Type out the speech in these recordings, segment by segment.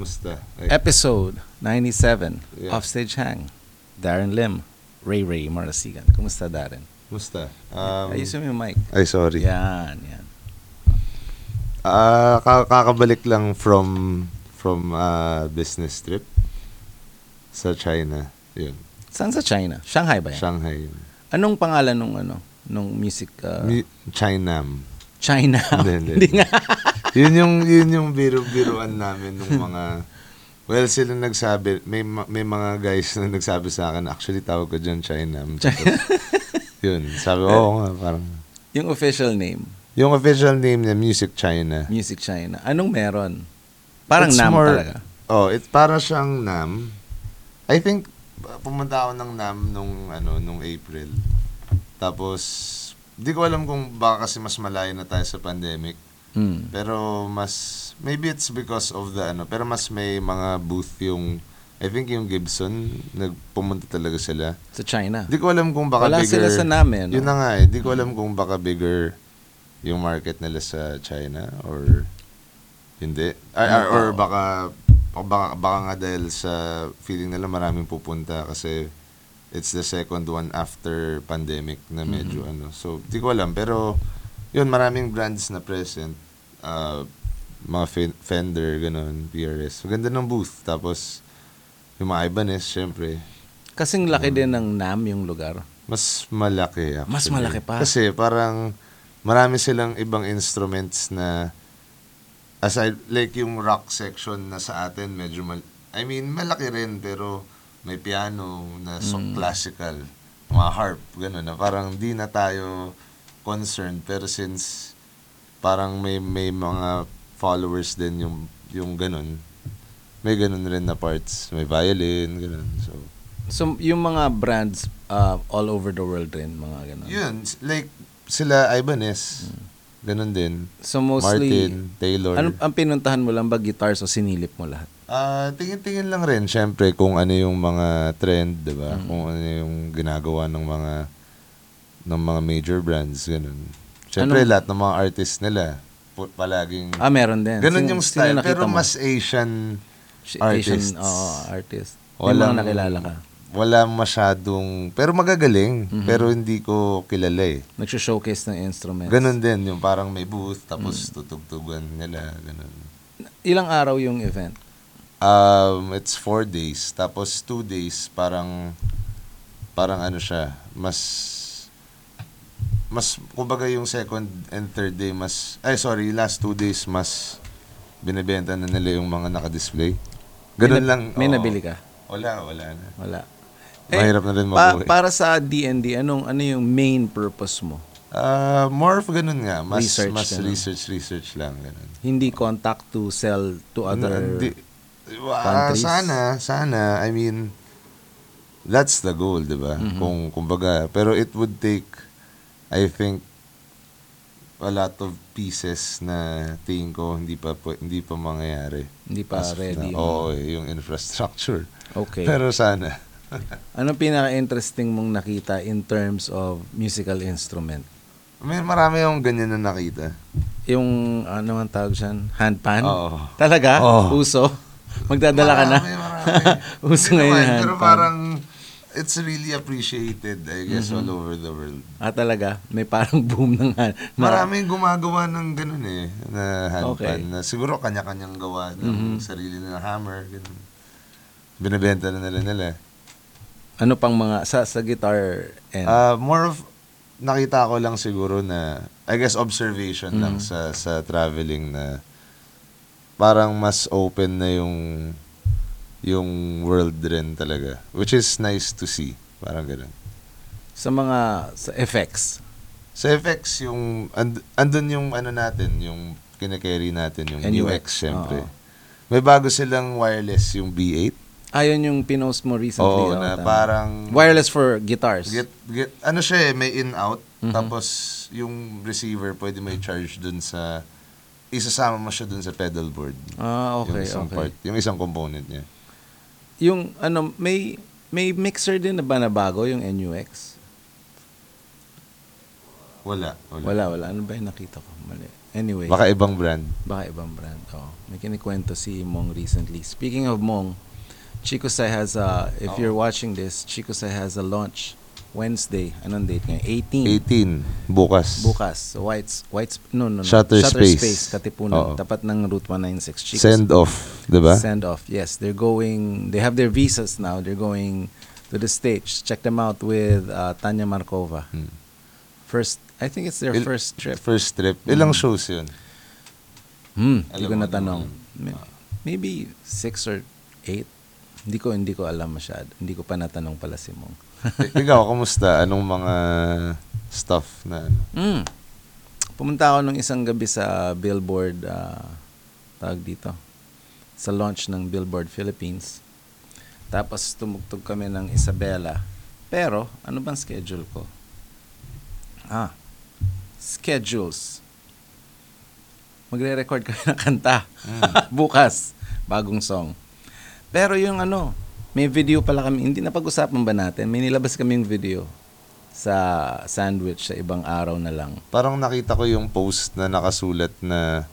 Musta? Ay, Episode 97, Yeah. Offstage Hang. Darren Lim, Ray Ray Marasigan. Kumusta, Darren? musta? Um, Ayusin mo yung mic. ay, sorry. Yan, yan. Ah, ka- kakabalik lang from from ah, business trip sa China. Yun. Saan sa China? Shanghai ba yan? Shanghai. Anong pangalan nung ano? Nung music? uh, Mi- Chinam. China. Hindi. nga. yun yung yun yung biro-biruan namin nung mga Well, sila nagsabi, may ma- may mga guys na nagsabi sa akin, actually tawag ko diyan Chinam. Tapos, yun, sabi oo nga, parang yung official name, yung official name niya Music China. Music China. Anong meron? Parang It's NAM more- talaga. Oh, it para siyang NAM. I think pumunta ako ng NAM nung ano nung April. Tapos di ko alam kung baka kasi mas malayo na tayo sa pandemic. Mm. Pero mas maybe it's because of the ano, pero mas may mga booth yung I think yung Gibson nagpumunta talaga sila. Sa China. Di ko alam kung baka Wala bigger. sila sa namin. Yun na nga eh. Di ko alam kung baka bigger yung market nila sa China or hindi. Or, or, or baka, baka, baka nga dahil sa feeling nila maraming pupunta kasi it's the second one after pandemic na medyo ano. So, di ko alam. Pero, yun, maraming brands na present. Uh, mga Fe- Fender, ganun, PRS. Maganda ng booth. Tapos, yung mga Ibanez, syempre. Kasing laki din ng NAM yung lugar. Mas malaki actually. Mas malaki pa? Kasi parang marami silang ibang instruments na aside like yung rock section na sa atin medyo mal I mean malaki rin pero may piano na so Mm. classical, mga harp, gano'n na parang di na tayo concerned pero since parang may may mga followers din yung yung ganun. May ganun rin na parts, may violin, ganun. So So, yung mga brands uh, all over the world rin, mga ganun. Yun, like sila Ibanez, ganun din. So, mostly, Martin, Taylor. ano, ang pinuntahan mo lang ba guitars o sinilip mo lahat? Ah, tingin-tingin lang rin syempre kung ano yung mga trend, 'di ba? Mm. Kung ano yung ginagawa ng mga ng mga major brands, ganun. Syempre Anong- lahat ng mga artists nila palaging Ah, meron din. ganun Sino- yung sino style nakita pero mo? mas Asian artists. Asian, oo, artist. Walang, Walang- mga nakilala ka. wala masyadong pero magagaling Mhm. pero hindi ko kilala eh. Nagsho-showcase ng instruments. Ganun din yung parang may booth Mm. tapos tutugtugan nila ganun. Ilang araw yung event? Um, it's four days. Tapos two days, parang, parang ano siya, mas, mas, kumbaga yung second and third day, mas, ay sorry, last two days, mas, binibenta na nila yung mga naka-display. Ganun May na- lang. May oo. nabili ka? Wala, wala na. Wala. Mahirap na rin pa- para sa D&D, anong ano yung main purpose mo? Ah, more of ganun nga. Mas, Research, mas ganun. research, research lang. Ganun. Hindi contact to sell to other... Na- di- ah, countries? sana, sana. I mean, that's the goal, di ba? Mhm. Kung, kumbaga, pero it would take, I think, a lot of pieces na tingin ko hindi pa hindi pa mangyayari. Hindi pa As ready. Oo, eh, yung infrastructure. Okay. Pero sana. Anong pinaka-interesting mong nakita in terms of musical instrument? May marami akong ganyan na nakita. Yung, ano ang tawag dyan? Handpan? Oo. Talaga? Oo. Uso? Magdadala ka na? Marami, marami. Uso ngayon naman, yung Pero handpan. parang, it's really appreciated, I guess, Mhm. all over the world. Ah, talaga? May parang boom ng hand. na- Maraming gumagawa ng ganun eh, na handpan. Okay. Na siguro kanya-kanyang gawa ng Mhm. sarili na hammer. Ganun. Binibenta na nila nila. Ano pang mga, sa, sa guitar and... Ah, more of, nakita ko lang siguro na, I guess observation lang Mhm. sa sa traveling na parang mas open na yung yung world rin talaga. Which is nice to see. Parang ganun. sa mga, sa effects. Sa effects, yung, and, andun yung ano natin, yung kinakarry natin, yung NUX, NUX, syempre. oo. May bago silang wireless, yung B8. Ayun yung pinost mo recently. Oo, oh, na tama. parang... Wireless for guitars. Get, get, ano siya eh, may in-out. Mhm. Tapos, yung receiver, pwede may charge dun sa... Isasama mo siya dun sa pedal board. ah, okay, yung isang okay. part, yung isang component niya. Yung, ano, may, may mixer din na ba na bago, yung NUX? Wala. Wala. Wala, wala. Ano ba yung nakita ko? Mali. Anyway. Baka ibang brand. Baka ibang brand. Oh. May kinikwento si Mong recently. Speaking of Mong, Chico Sai has a, if you're watching this, Chico Sai has a launch Wednesday. Anong date ngayon? 18. 18. Bukas. Bukas. So White's, White's, no, no, no. Shutter Space. Katipunan. Oo. Tapat ng Route 196. Chico Send off. Diba? Send off. Yes, they're going. They have their visas now. They're going to the stage. Check them out with uh, Tanya Markova. Hmm. First, I think it's their Il- first trip. First trip. Ilang Mm. shows yun? Hmm, hindi ko natanong. naman. Maybe six or eight. Hindi ko hindi ko alam masyado. Hindi ko pa natanong pala si Mong. Ikaw, kamusta? Anong mga stuff na ano? Hmm. Pumunta ako nung isang gabi sa Billboard ah, tawag dito. Sa launch ng Billboard Philippines. Tapos tumugtog kami ng Isabela. Pero, ano bang schedule ko? Ah, schedules. Magre-record kami ng kanta. Bukas, bagong song. Pero yung ano, may video pala kami. Hindi na pag-usapan ba natin? May nilabas kaming video sa sandwich sa ibang araw na lang. Parang nakita ko yung post na nakasulat na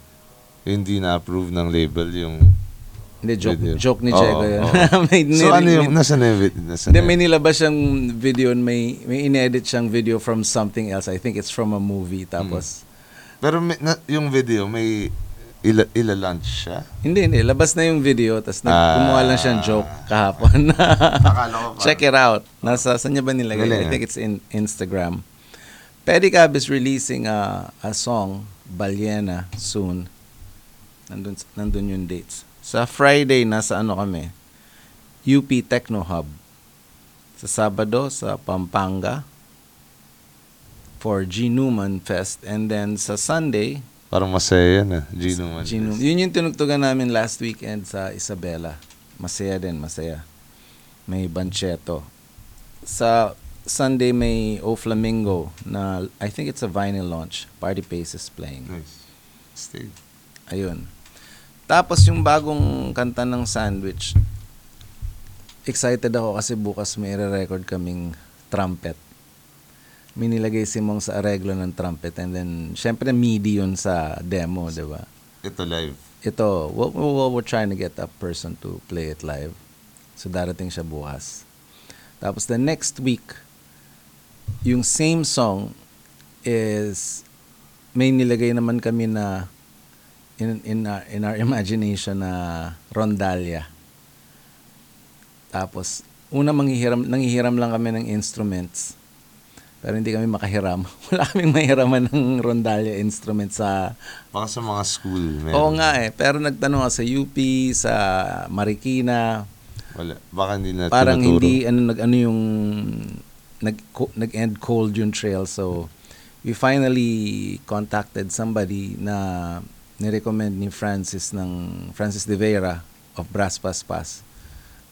hindi na-approve ng label yung... Hindi, joke, Video. joke ni Diego yun. may, So ano yung... Nasa na nasa Hindi, may nilabas siyang video and may, may in-edit siyang video from something else. I think it's from a movie. Tapos, Pero may, na, yung video, may ila, ila-lunch siya? hindi, hindi. Labas na yung video. Tapos nag- Ah. kumuha lang siyang joke kahapon. Akala ko Check it out. Nasa, saan niya ba nilagay? Galing, I ah. think it's in Instagram. Pedicab is releasing a, a song, Baliena, soon. Nandun, nandun yung dates. Sa Friday, nasa ano kami? UP Techno Hub. Sa Sabado, sa Pampanga for G. Newman Fest. And then sa Sunday, Parang masaya yan ah. Gino man. G. Newman. Yun yung tinugtugan namin last weekend sa Isabela. Masaya din, masaya. May Bancheto. Sa Sunday may O Flamingo na I think it's a vinyl launch. Party Pace is playing. Nice. Stay. Ayun. Tapos yung bagong kanta ng Sandwich, excited ako kasi bukas may re-record kaming trumpet. May nilagay si Mong sa areglo ng trumpet and then, syempre MIDI yun sa demo, di ba? Ito live. Ito, we're, we're, we're trying to get a person to play it live. So darating siya bukas. Tapos the next week, yung same song is may nilagay naman kami na in in our, in our imagination na rondalia. Tapos una manghihiram nanghihiram lang kami ng instruments. Pero hindi kami makahiram. Wala kaming mahiraman ng rondalia instrument sa Baka sa mga school. Meron. Oo nga eh. Pero nagtanong ako sa UP, sa Marikina. Wala. Baka hindi na Parang tinuturo. hindi, ano, nag, ano yung, nag, nag-end cold yung trail. So, we finally contacted somebody na nirecommend ni Francis ng, Francis de Vera of Brass Pas Pas.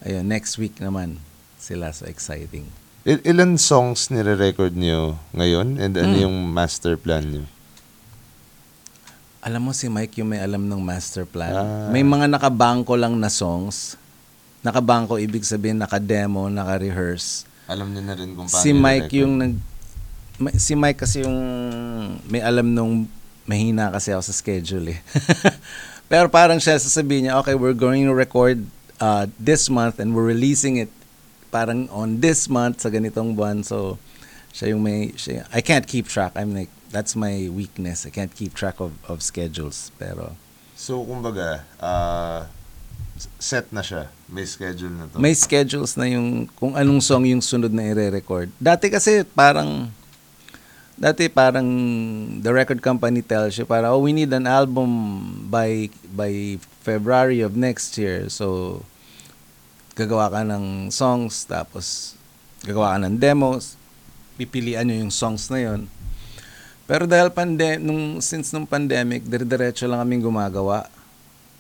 Ayun, next week naman sila. So, exciting. Il- ilan songs nire-record nyo ngayon? And ano Hmm. yung master plan nyo? Alam mo si Mike yung may alam ng master plan. Ah. May mga nakabangko lang na songs. Nakabangko, ibig sabihin naka-demo, naka-rehearse. Alam nyo na rin kung paano Si Mike yung nag... Si Mike kasi yung may alam nung mahina kasi ako sa schedule eh. Pero parang siya sasabihin niya, okay, we're going to record uh, this month and we're releasing it parang on this month sa ganitong buwan. So, siya yung may... Siya, I can't keep track. I'm like, that's my weakness. I can't keep track of, of schedules. Pero So, kumbaga, ah, set na siya. May schedule na to. may schedules na yung kung anong song yung sunod na ire-record. Dati kasi parang dati parang the record company tells you para oh we need an album by by February of next year. So gagawa ka ng songs tapos gagawa ka ng demos. Pipilian nyo yung songs na yon. Pero dahil pande nung since nung pandemic, dire-diretso lang kaming gumagawa.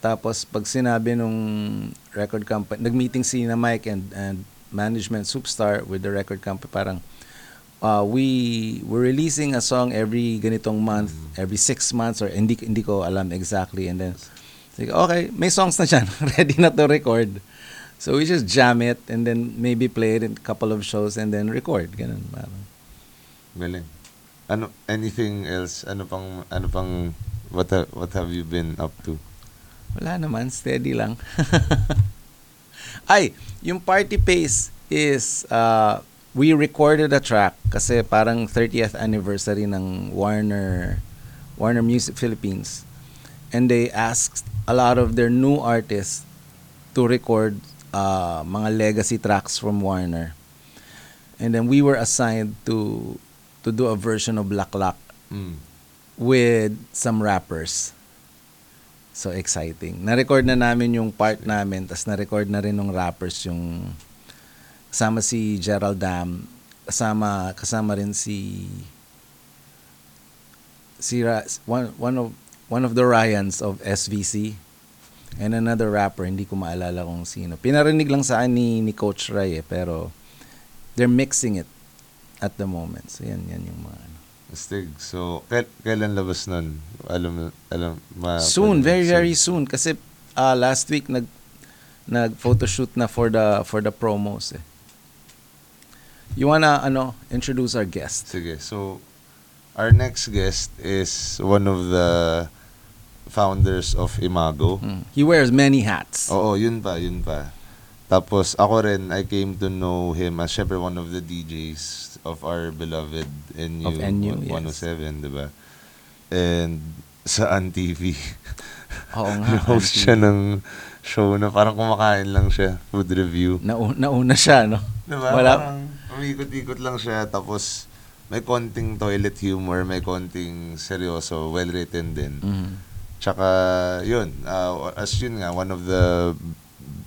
Tapos pag sinabi nung record company, nag-meeting si na Mike and, and management superstar with the record company, parang uh, we we're releasing a song every ganitong month, every six months or hindi hindi ko alam exactly and then sige, okay, may songs na siya, ready na to record. So we just jam it and then maybe play it in a couple of shows and then record. Ganun, parang. Galing. Ano, anything else? Ano pang, ano pang What ha- what have you been up to? Wala naman, steady lang. Ay, yung party pace is uh, we recorded a track kasi parang 30th anniversary ng Warner Warner Music Philippines. And they asked a lot of their new artists to record uh, mga legacy tracks from Warner. And then we were assigned to to do a version of Black Lock Mm. with some rappers. So exciting. Na-record na namin yung part namin, tas na-record na rin ng rappers yung kasama si Gerald Dam, kasama kasama rin si si one, one of one of the Ryans of SVC and another rapper, hindi ko maalala kung sino. Pinarinig lang sa akin ni, ni Coach Ray eh, pero they're mixing it at the moment. So yan, yan yung mga ano. Stig. So, kail- kailan labas nun? Alam, alam, ma- soon, very soon. very soon kasi uh, last week nag nag photoshoot na for the for the promos eh. You wanna ano introduce our guest? Sige. So, our next guest is one of the founders of Imago. Mm. He wears many hats. Oo, yun pa, yun pa. Tapos ako rin, I came to know him as syempre one of the DJs of our beloved NU, Of NU, yes. 107, di ba? And sa TV, Oo nga. host siya ng show na parang kumakain lang siya, food review. Nau- nauna siya, no? Diba? Wala. Parang umikot-ikot lang siya, tapos may konting toilet humor, may konting seryoso, well-written din. Mm. Tsaka, yun, uh, as yun nga, one of the,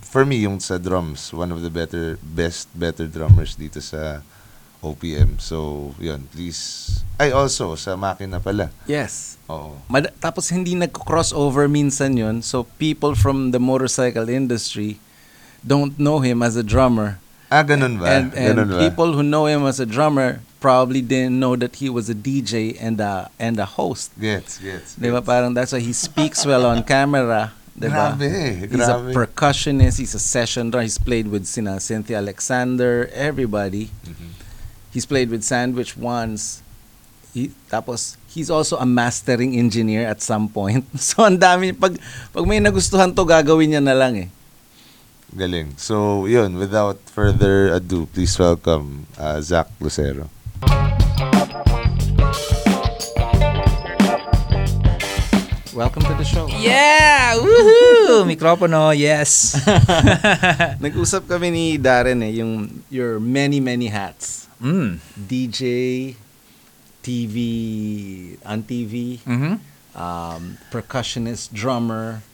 for me, yung sa drums, one of the better, best, better drummers dito sa OPM. So, yun, please. Ay, also, sa makina pala. Yes. Oo. Mad- tapos hindi nagko-crossover minsan yon so people from the motorcycle industry don't know him as a drummer Ah, ganun ba? and, and ganun ba? people who know him as a drummer probably didn't know that he was a DJ and a and a host Gets, gets. Di ba? gets. Parang that's why he speaks well on camera. Di ba? Grabe, eh, He's a grabe. percussionist. He's a session drummer. He's played with sina Cynthia Alexander, everybody. Mhm. He's played with Sandwich once. He, tapos, he's also a mastering engineer at some point. So, ang dami. Pag, pag may nagustuhan to, gagawin niya na lang eh. Galing. So, yun, without further ado, please welcome uh, Zach Lucero. Welcome to the show. Yeah! Woohoo! Mikropono, yes. Nag-usap kami ni Darren eh, yung your many, many hats. mm. DJ, TV, on TV, Mhm. um, percussionist, drummer,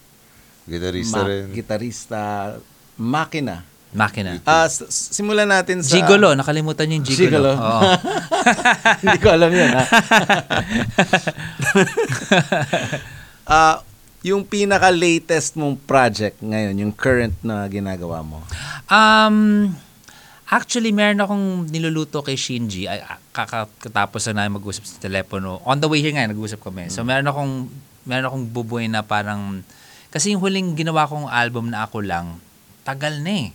Gitarista ma- rin. gitarista, makina. Makina. Ah, s- simulan natin sa... Gigolo, nakalimutan yung Gigolo. gigolo. Oo. Hindi ko alam yun, ha? Ah, yung pinaka-latest mong project ngayon, yung current na ginagawa mo. Um, actually, meron akong niluluto kay Shinji. Ay, ah, kakatapos na namin mag-usap sa telepono. On the way here nga, nag-usap kami. So, meron akong, meron akong bubuhay na parang, kasi yung huling ginawa kong album na ako lang, tagal na eh.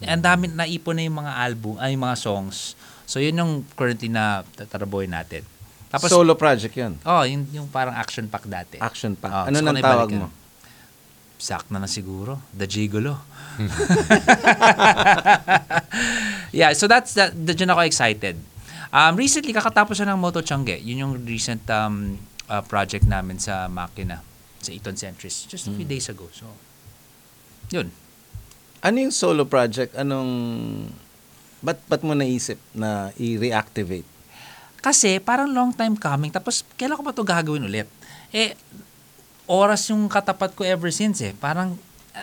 Ang dami, naipon na yung mga album, ay yung mga songs. So, yun yung currently na tataraboy natin. Tapos, Solo project yun. oh, yung, yung parang action pack dati. Action pa. Oh, ano ko nang na tawag mo? Sak na na siguro. The Gigolo. yeah, so that's that. The, dyan ako excited. Um, recently, kakatapos na ng Moto Changge. Yun yung recent um, uh, project namin sa Makina, sa Eton Centris, just a few Mm. days ago. So, yun. Ano yung solo project? Anong... Ba't, ba't mo naisip na i-reactivate? Kasi parang long time coming. Tapos, kailan ko pa ito gagawin ulit? Eh, oras yung katapat ko ever since eh. Parang,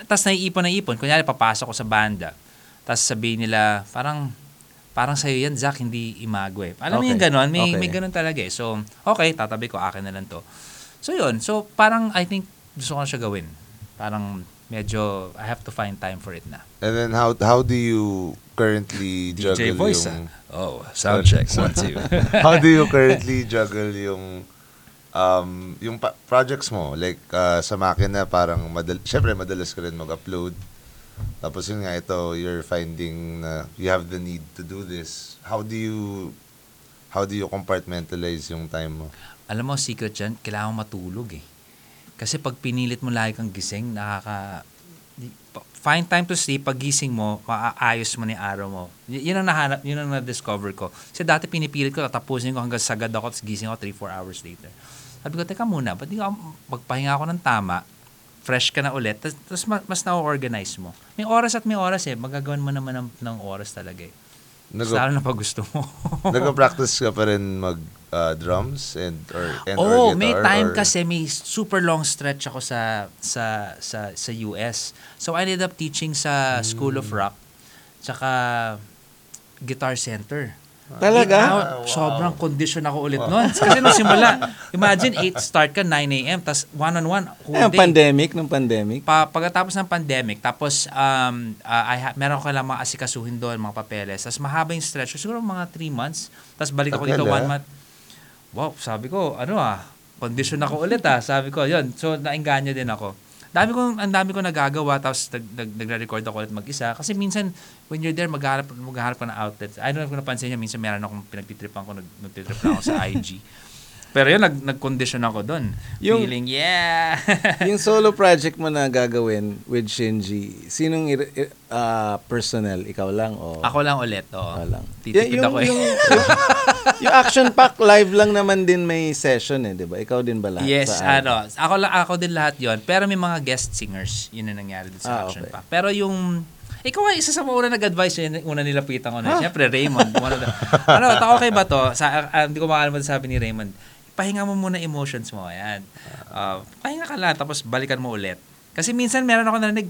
tapos naiipon na ipon. Kunyari, papasok ko sa banda. Tapos sabihin nila, parang, parang sa'yo yan, Zach, hindi imago eh. Alam mo Okay. yung ganon? May, Okay. may ganon talaga eh. So, okay, tatabi ko, akin na lang to. So, yun. So, parang, I think, gusto ko na siya gawin. Parang, medyo, I have to find time for it na. And then how how do you currently juggle yung... Oh, sound check, one, two. how do you currently juggle yung um yung pa- projects mo like uh, sa makina parang madal syempre madalas ka rin mag-upload tapos yun nga ito you're finding na you have the need to do this how do you how do you compartmentalize yung time mo Alam mo, secret dyan, kailangan matulog eh. Kasi pag pinilit mo lagi kang gising, nakaka... Find time to sleep, pag gising mo, maaayos mo yung araw mo. Y- yun ang nahanap, yun ang na-discover ko. Kasi dati pinipilit ko, tatapusin ko hanggang sagad ako, tapos gising ako 3-4 hours later. Sabi ko, teka muna, ba't di ko, magpahinga ako ng tama, fresh ka na ulit, tapos ma- mas na-organize mo. May oras at may oras eh, magagawan mo naman ng, ng oras talaga eh. Nag- Lalo na pag gusto mo. Nagpa-practice ka pa rin mag uh, drums and or and oh, or guitar, may time or- kasi may super long stretch ako sa sa sa sa US. So I ended up teaching sa School of Rock tsaka Guitar Center. Talaga? Eight hour- Sobrang condition ako ulit noon. Kasi nung simula, imagine 8 start ka, 9 a.m. Tapos one-on-one, whole ang day. pandemic, nung pandemic. Pa, pagkatapos ng pandemic, tapos um, uh, I ha- meron ko lang mga asikasuhin doon, mga papeles. Tapos mahaba yung stretch. Siguro mga 3 months. Tapos balik ako dito one ah. month. Wow, sabi ko, ano ah, condition ako ulit ah. Sabi ko, yun. So, nainganyo din ako. Dami ko, ang dami ko nagagawa, tapos nag, nag, nagre-record ako ulit mag-isa. Kasi minsan, when you're there, maghahanap, maghahanap ka ng outlet. I don't know kung napansin niya, minsan meron akong pinagtitripan ko, nag, nagtitrip lang ako sa IG. Pero yun, nag, nag-condition ako doon. Yung- Feeling, yeah! yung solo project mo na gagawin with Shinji, sinong ah, personnel? Ikaw lang o? Ako lang ulit, oo. Ikaw lang. Titipid yung, ako eh. Yung, yung, yung action pack live lang naman din may session eh, di ba? Ikaw din ba lahat? yes, sa ano, ako lang ako din lahat 'yon. Pero may mga guest singers, 'yun ang nangyari dun sa Ah, Action okay. Pack. Pero yung ikaw nga, isa sa mga una nag-advise yun, una nilapitan ko na. Siyempre, Raymond. one of the- ano, ta- okay ba to? Sa, ah, hindi ko makalimutan sabi ni Raymond, pahinga mo muna emotions mo. Ayan. Ah, pahinga ka lang, tapos balikan mo ulit. Kasi minsan meron ako narinig,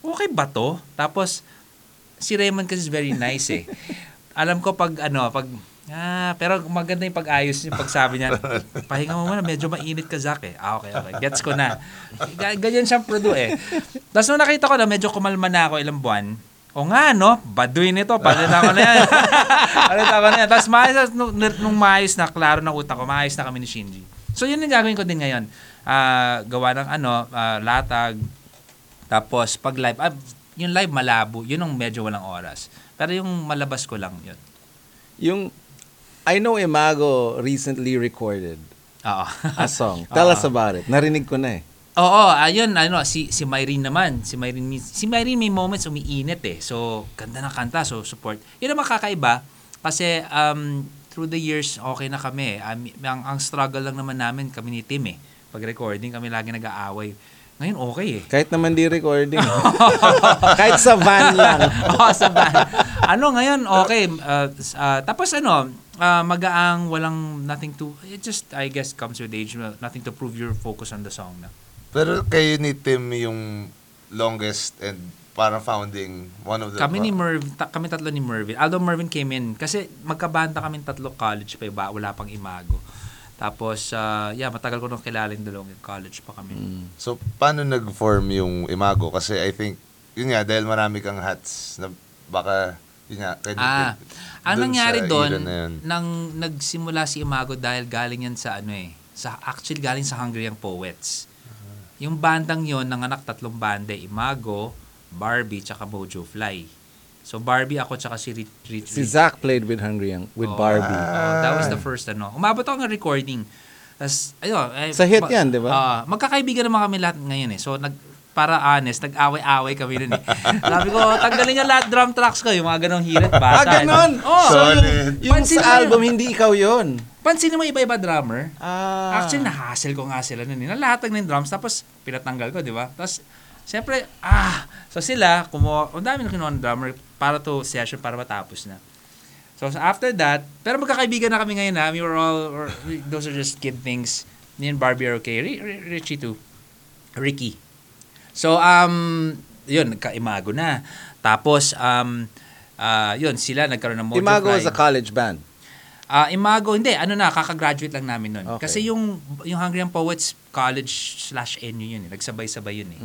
okay ba to? Tapos, si Raymond kasi is very nice eh. Alam ko pag ano, pag ah, pero maganda yung pag-ayos yung pagsabi niya. Pahinga mo muna, medyo mainit ka Zach eh. Ah, okay, okay. Gets ko na. Ga- Ganyan siyang produ eh. Tapos nung nakita ko na medyo kumalma na ako ilang buwan, o nga, no? Baduy nito. Palita ko na yan. Palita ko na yan. Tapos maayos, nung, nung maayos na, klaro na utak ko, maayos na kami ni Shinji. So, yun yung gagawin ko din ngayon. Ah, gawa ng ano, ah, latag, tapos, pag live, ah, yung live malabo, yun ang medyo walang oras. Pero yung malabas ko lang, yun. Yung, I know Imago recently recorded Oo. a song. Tell us Oo. about it. Narinig ko na eh. Oo, ayun, ano, si, si Myrene naman. Si Myrene, si Myrene may moments umiinit eh. So, ganda ng kanta, so support. Yun ang makakaiba. Kasi, um, through the years, okay na kami. Um, ang, ang struggle lang naman namin, kami ni Tim eh. Pag recording, kami lagi nag-aaway. Ngayon, okay eh. Kahit naman di recording. Kahit sa van lang. Oo, sa band. Ano ngayon, okay. Uh, uh, tapos ano, uh, magaang, walang nothing to, it just, I guess, comes with age. Nothing to prove your focus on the song na. Pero kayo ni Tim yung longest and parang founding one of the Kami ni Mervin, ta- kami tatlo ni Mervin. Although Mervin came in, kasi magkabanda kami tatlo college pa iba, wala pang imago. Tapos, uh, yeah, matagal ko nung kilala yung dalawang college pa kami. Mm. So, paano nag-form yung Imago? Kasi I think, yun nga, dahil marami kang hats na baka, yun nga, you- Ah, ang nangyari doon, na yun. nang nagsimula si Imago dahil galing yan sa ano eh, sa actually galing sa Hungry Young Poets. Yung bandang yon nanganak tatlong bande, Imago, Barbie, tsaka Mojo Fly. So Barbie ako tsaka si Rich, Rich, Si Zach played with Hungry Young, with Oo. Barbie. Oo, that was the first ano. Umabot ako ng recording. Tapos, ayun. eh, Sa hit ma- yan, di ba? Ah, magkakaibigan naman kami lahat ngayon eh. So, nag, para honest, nag-away-away kami nun eh. Sabi ko, tanggalin niyo lahat drum tracks ko, yung mga ganong hirit bata. Ah, ganon! Oh, so, Solid. yung, yung Pansin sa album, yun. hindi ikaw yon Pansin mo iba-iba drummer. Ah. Actually, nahassle ko nga sila nun. eh. Nalahatag ng drums, tapos pinatanggal ko, di ba? Tapos, siyempre, ah, so sila, kumuha, ang dami na kinuha ng drummer para to session, para matapos na. So, so after that, pero magkakaibigan na kami ngayon ha. We were all, or, those are just kid things. Me and Barbie are okay. Ri- Ri- Richie too. Ricky. So, um, yun, nagka-imago na. Tapos, um, ah, yun, sila nagkaroon ng Mojo Imago Fly. was a college band. Ah, Imago, hindi, ano na, kakagraduate lang namin nun. Okay. Kasi yung, yung Hungry Young Poets college slash NU yun eh. Nagsabay-sabay yun eh.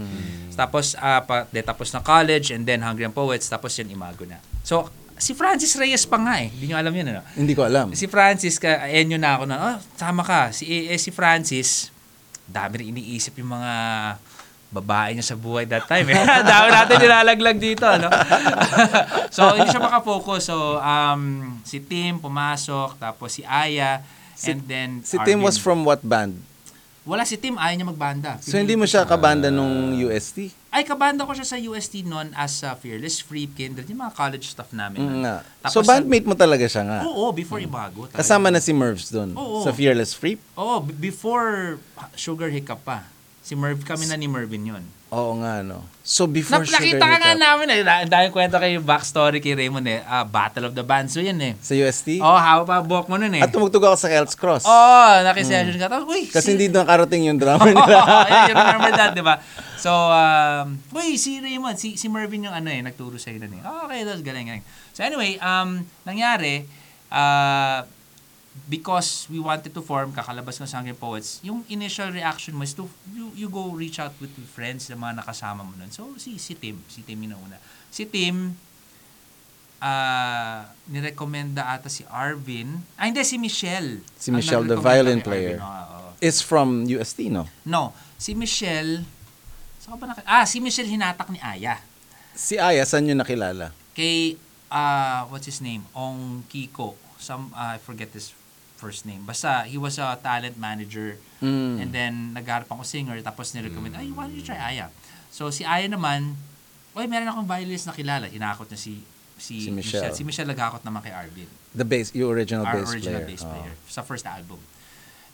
Tapos, ah, pa, de, tapos na college and then Hungry Young Poets, tapos yun Imago na. So, si Francis Reyes pa nga eh. Hindi nyo alam yun, ano? Hindi ko alam. Si Francis, ka, NU na ako na, oh, sama ka. Si, eh, si Francis, dami rin iniisip yung mga babae niya sa buhay that time. Eh. dami natin nilalaglag dito. No? so, hindi siya makafocus. So, um, si Tim pumasok, tapos si Aya, Si- and then Si Tim was Arvin. from what band? Wala si Tim, ayaw niya magbanda. So hindi mo siya kabanda nung UST? Ay, kabanda ko siya sa UST noon as uh, Fearless, Free, Kindred, yung mga college stuff namin. Mm, nga. Tapos So bandmate mo talaga siya nga? Oo, before Ibago. talaga. Kasama na si Mervs doon Oo. sa Fearless Freep? Oo, before Sugar Hiccup pa. Si Merv, kami na ni Mervin yun. Oo nga, no? So before Nap- nakita Sugar ka nga Hiccup, namin eh. Ang daming kwento kay backstory kay Raymond eh. Ah, Battle of the Bands so yun eh. sa UST? Oo, oh, hawak pa buhok mo nun eh. At tumugtog ako sa Elks Cross. Oo, oh, nakisession ka. Tapos, uy, Kasi si- hindi nakarating yung drummer Oo, nila. you remember that, di ba? So, um, uy, si Raymond, si, si Mervin yung ano eh, nagturo sa nun eh. Oh, okay, that's galing, galing. So anyway, um, nangyari, uh, because we wanted to form kakalabas ng Sangre Poets, yung initial reaction mo is to, you, you go reach out with your friends, yung mga nakasama mo nun. So, si, si Tim, si Tim yung nauna. Si Tim, ah nirekomenda ata si Arvin. Ah, hindi, si Michelle. Si Michelle, the violin player. Arvin. Oo. It's from UST, no? No, si Michelle, ka ba naki- ah, si Michelle hinatak ni Aya. Si Aya, saan nyo nakilala? Kay, ah, what's his name? Ong Kiko. Some, ah, I forget his first name. Basta, he was a talent manager. Mm. And then, nagharap ako singer. Tapos, nirecommend, ay, why don't you try Aya? So, si Aya naman, oy, meron akong violinist na kilala. Hinakot niya si, si, Si Michelle. Si Michelle naghakot naman kay Arvin. The bass, yung original Our bass original player. bass Oo. player. Sa first album.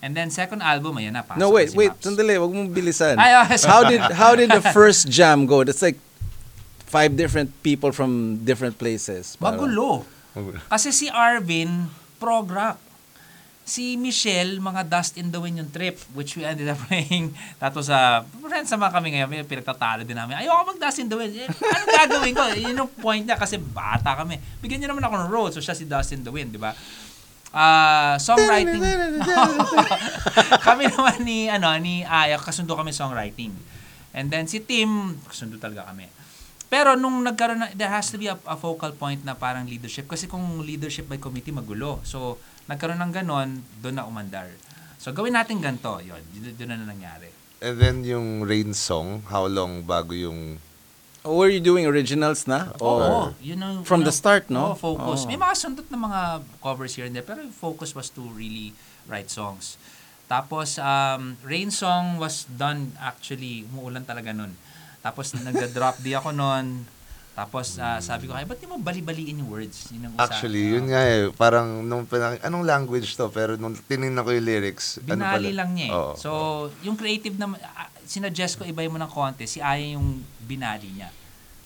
And then, second album, ayan na, pasok No, wait, si wait. Maps. Sandali, wag mong bilisan. Ay, oh, how did how did the first jam go? That's like five different people from different places. Magulo. Kasi si Arvin, prog rock. Si Michelle, mga Dust in the Wind yung trip, which we ended up playing. Tapos sa, friends naman kami ngayon, may pinagtatalo din namin. Ayoko mag Dust in the Wind. Eh, ano gagawin ko? Yun yung point niya kasi bata kami. Bigyan niyo naman ako ng role. So siya si Dust in the Wind, di ba? Ah, songwriting. kami naman ni ano ni Aya kasundo kami songwriting. And then si Tim, kasundo talaga kami. Pero nung nagkaroon na, there has to be a, a focal point na parang leadership. Kasi kung leadership by committee, magulo. So, nagkaroon ng ganon, doon na umandar. So, gawin natin ganito. Yun, doon na nangyari. And then yung Rain Song, how long bago yung... Oh, were you doing originals na? Oo. Or yun ang, From yun the ang- start, no? Oo, focus. Oo. May mga sundot na mga covers here and there, pero yung focus was to really write songs. Tapos, um, Rain Song was done actually, umuulan talaga nun. Tapos, nagda-drop di ako nun. Tapos, ah, sabi ko, ay, ba't di mo bali-baliin yung words? Yun ang isa- Actually, yun nga eh. Parang, nung, pinang- anong language to? Pero nung tinignan ko yung lyrics, ano pala? Binali lang niya eh. Oo. So, yung creative na, ah, sinuggest ko ibay mo ng konti, si Aya yung binali niya.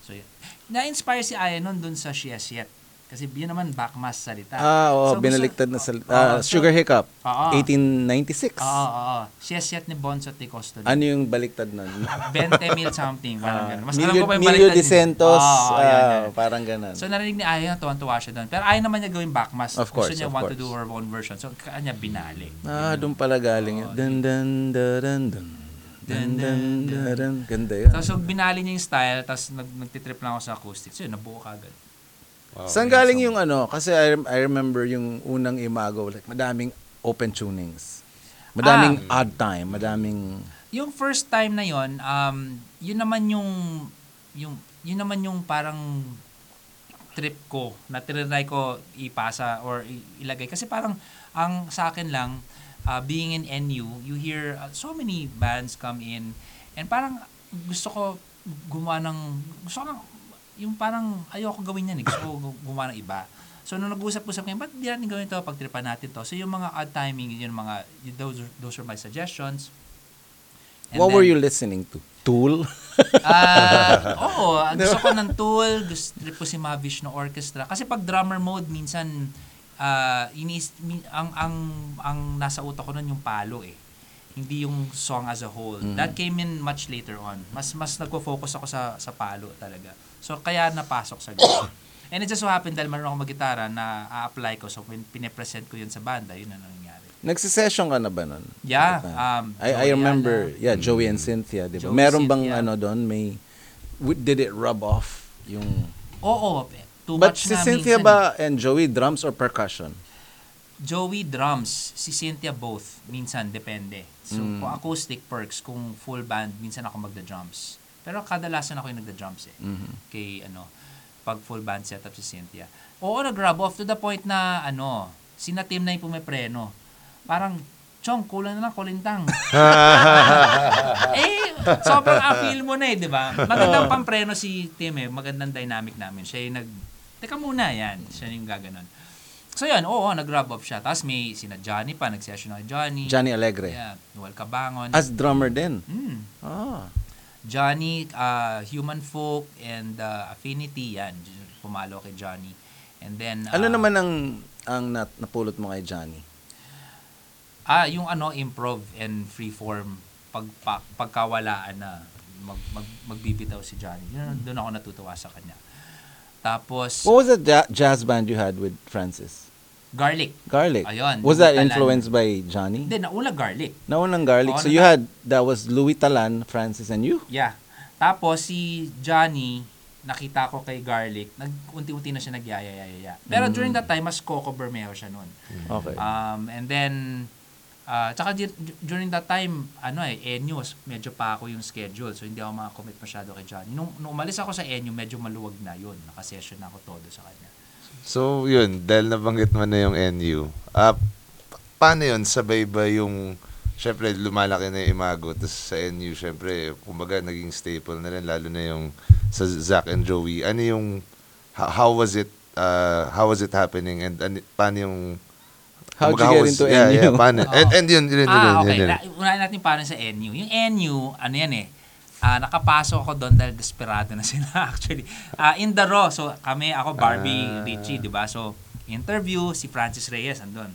So, yun. Na-inspire si Aya nun dun sa She Has Yet. Kasi yun naman, backmass salita. Ah, oo, So, gusto- binaliktad na sa Oo, ah, so- Sugar Hiccup, Oo. 1896. Oo, oo, Yet ni Bonzo T. Costo. Ano yung baliktad nun? 20 mil something, parang gano'n. Mas alam Milyo, ko pa yung baliktad de niya. Centos, Oo, oo, yan, ah, yan. parang ganun. So narinig ni Aya tuwan-tuwa siya doon. Pero ayaw naman niya gawin backmass. Of course, Gusto niya of want to course. do her own version. So kanya binali. ah, doon pala galing yun. Dun, dun, dun, dun, dun. Dun, dun, dun, dun. Ganda yun. Tapos so, binali niya yung style, tapos nag, nagtitrip lang ako sa acoustics. Yun, nabuo kagad. Wow. Saan galing yung ano? Kasi I, rem- I remember yung unang Imago, like madaming open tunings. Madaming Ah. odd time, madaming... Yung first time na yon, um, yun naman yung, yung, yun naman yung parang trip ko na tinry ko ipasa or i- ilagay. Kasi parang ang sa akin lang, uh, being in NU, you hear uh, so many bands come in and parang gusto ko gumawa ng, gusto ko ng, yung parang ayoko gawin yan eh. Gusto ko gu- gumawa ng iba. So, nung nag-usap-usap ngayon, ba't di natin gawin ito? Pagtripan natin to. So, yung mga odd timing, yun yung mga, those, are- those are my suggestions. And What were then- you listening to? Tool? Ah, oo, gusto ko ng Tool, gusto ko si Mavish no Orchestra. Kasi pag drummer mode, minsan, ah, inis, mi- ang, ang, ang nasa utak ko nun yung palo eh. Hindi yung song as a whole. That came in much later on. Mas mas nagko-focus ako sa sa palo talaga. So kaya napasok sa gusto. And it just so happened dahil marunong ako magitara na a-apply ko. So when pinipresent ko yun sa banda, yun ang nangyari. Nagsisession ka na ba nun? Yeah. Um, I, I remember, Ala. yeah, Joey and Cynthia, di ba? Joey, Meron bang Cynthia. ano doon, may, w- did it rub off yung... Oo. Too But much si na Cynthia minsan. ba and Joey, drums or percussion? Joey drums, si Cynthia both. Minsan, depende. So, Mm. kung acoustic perks, kung full band, minsan ako magda-drums. Pero kadalasan ako yung nagda-drums eh. Mhm. Kay, ano, pag full band setup si Cynthia. Oo, nag-rub off to the point na, ano, sina Tim na yung pumipreno. Parang, Chong, kulang na lang kulintang. eh, sobrang appeal mo na eh, di ba? Magandang pampreno si Tim eh. Magandang dynamic namin. Siya yung nag, teka muna, yan. Siya yung gaganon. So yan, oo, nag-rub off siya. Tapos may sina Johnny pa, nag-session kay Johnny. Johnny Alegre. Yeah, Noel Cabangon. As drummer din. Hmm. Ah. Johnny, uh, Human Folk, and uh, Affinity, yan. Pumalo kay Johnny. And then, Ano uh, naman ang ang nat, napulot mo kay Johnny? Ah, yung ano, improv and freeform, pag, pa, pagkawalaan na mag, mag, magbibitaw si Johnny. Yun, doon ako natutuwa sa kanya. Tapos, What was ja- jazz band you had with Francis? Garlic. Garlic. Ayun, Was that Talan. influenced by Johnny? Hindi, nauna Garlic. Naunang Garlic. Oo, so na- you had, that was Louis Talan, Francis, and you? Yeah. Tapos, si Johnny, nakita ko kay Garlic, nag-unti-unti na siya nagyayayaya. Pero during that time, mas Coco Bermejo siya noon. Okay. Um, and then, uh, tsaka di- during that time, ano eh, ENU, medyo pa ako yung schedule. So, hindi ako makakommit masyado kay Johnny. Nung, nung umalis ako sa ENU, medyo maluwag na yun. Nakasession na ako todo sa kanya. So, yun, dahil nabanggit mo na yung NU, ah, pa- paano yun? Sabay ba yung, syempre, lumalaki na yung imago, tapos sa NU, syempre, kumbaga, naging staple na rin, lalo na yung sa Zach and Joey. Ano yung, how, how was it, uh, how was it happening, and ano, paano yung, How'd kumbaga, you how get into yeah, NU? Yeah, paano? Oo. And, and yun, yun, yun, ah, yun, okay. yun, yun. Na, unahin natin paano sa NU. Yung NU, ano yan eh, ah, nakapasok ako doon dahil desperado na sila actually. Ah, in the raw, so kami, ako, Barbie, Ah. Richie, di ba? So, interview, si Francis Reyes andun.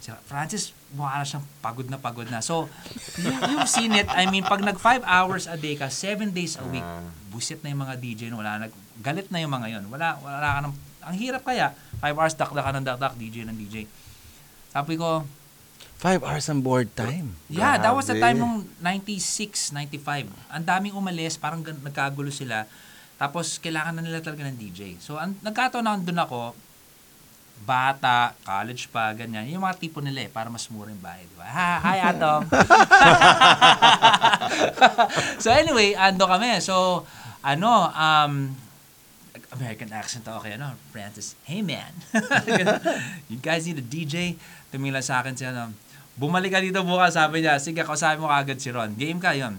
Si Francis, mukha na siyang pagod na pagod na. So, yung, yung scene it, I mean, pag nag 5 hours a day ka, 7 days a week, busit na yung mga DJ, no? wala nag, galit na yung mga yon. Wala, wala ka ng, ang hirap kaya, 5 hours dakdak ka ng dakdak, DJ ng DJ. Sabi ko, Five hours on board time. Yeah, that was the Grabe. time nung 96, 95. Ang daming umalis, parang gan- nagkagulo sila. Tapos, kailangan na nila talaga ng DJ. So, ang, nagkataon na doon ako, bata, college pa, ganyan. Yung mga tipo nila eh, para mas mura yung bahay, di ba? Ha, hi, Atom! so, anyway, ando kami. So, ano, um, American accent ako kay ano, Francis, hey man, you guys need a DJ? Tumila sa akin siya, ano, bumalik ka dito bukas, sabi niya, sige, kausapin mo kagad si Ron. Game ka, yun.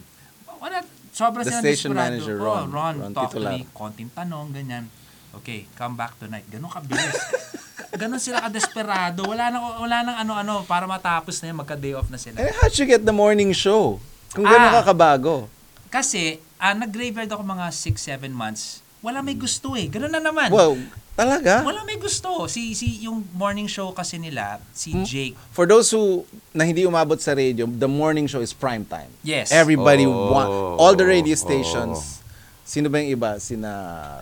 Wala, sobrang The sila station desperado. manager, Oh, Ron. Ron, Ron talk Titular. to me, konting tanong, ganyan. Okay, come back tonight. Ganon kabilis. Ganon sila ka-desperado. Wala nang, wala nang ano-ano para matapos na yun, magka-day off na sila. Eh, how'd you get the morning show? Kung gano'n Ah. ka kabago. Kasi, ah, nag-graveyard ako mga 6-7 months. Wala may gusto eh. Ganon na naman. Wow, talaga? Wala may gusto. Si si yung morning show kasi nila, si Hmm? Jake. For those who na hindi umabot sa radio, the morning show is prime time. Yes. Everybody Oh, want all the radio oh. stations. Sino ba yung iba? Sina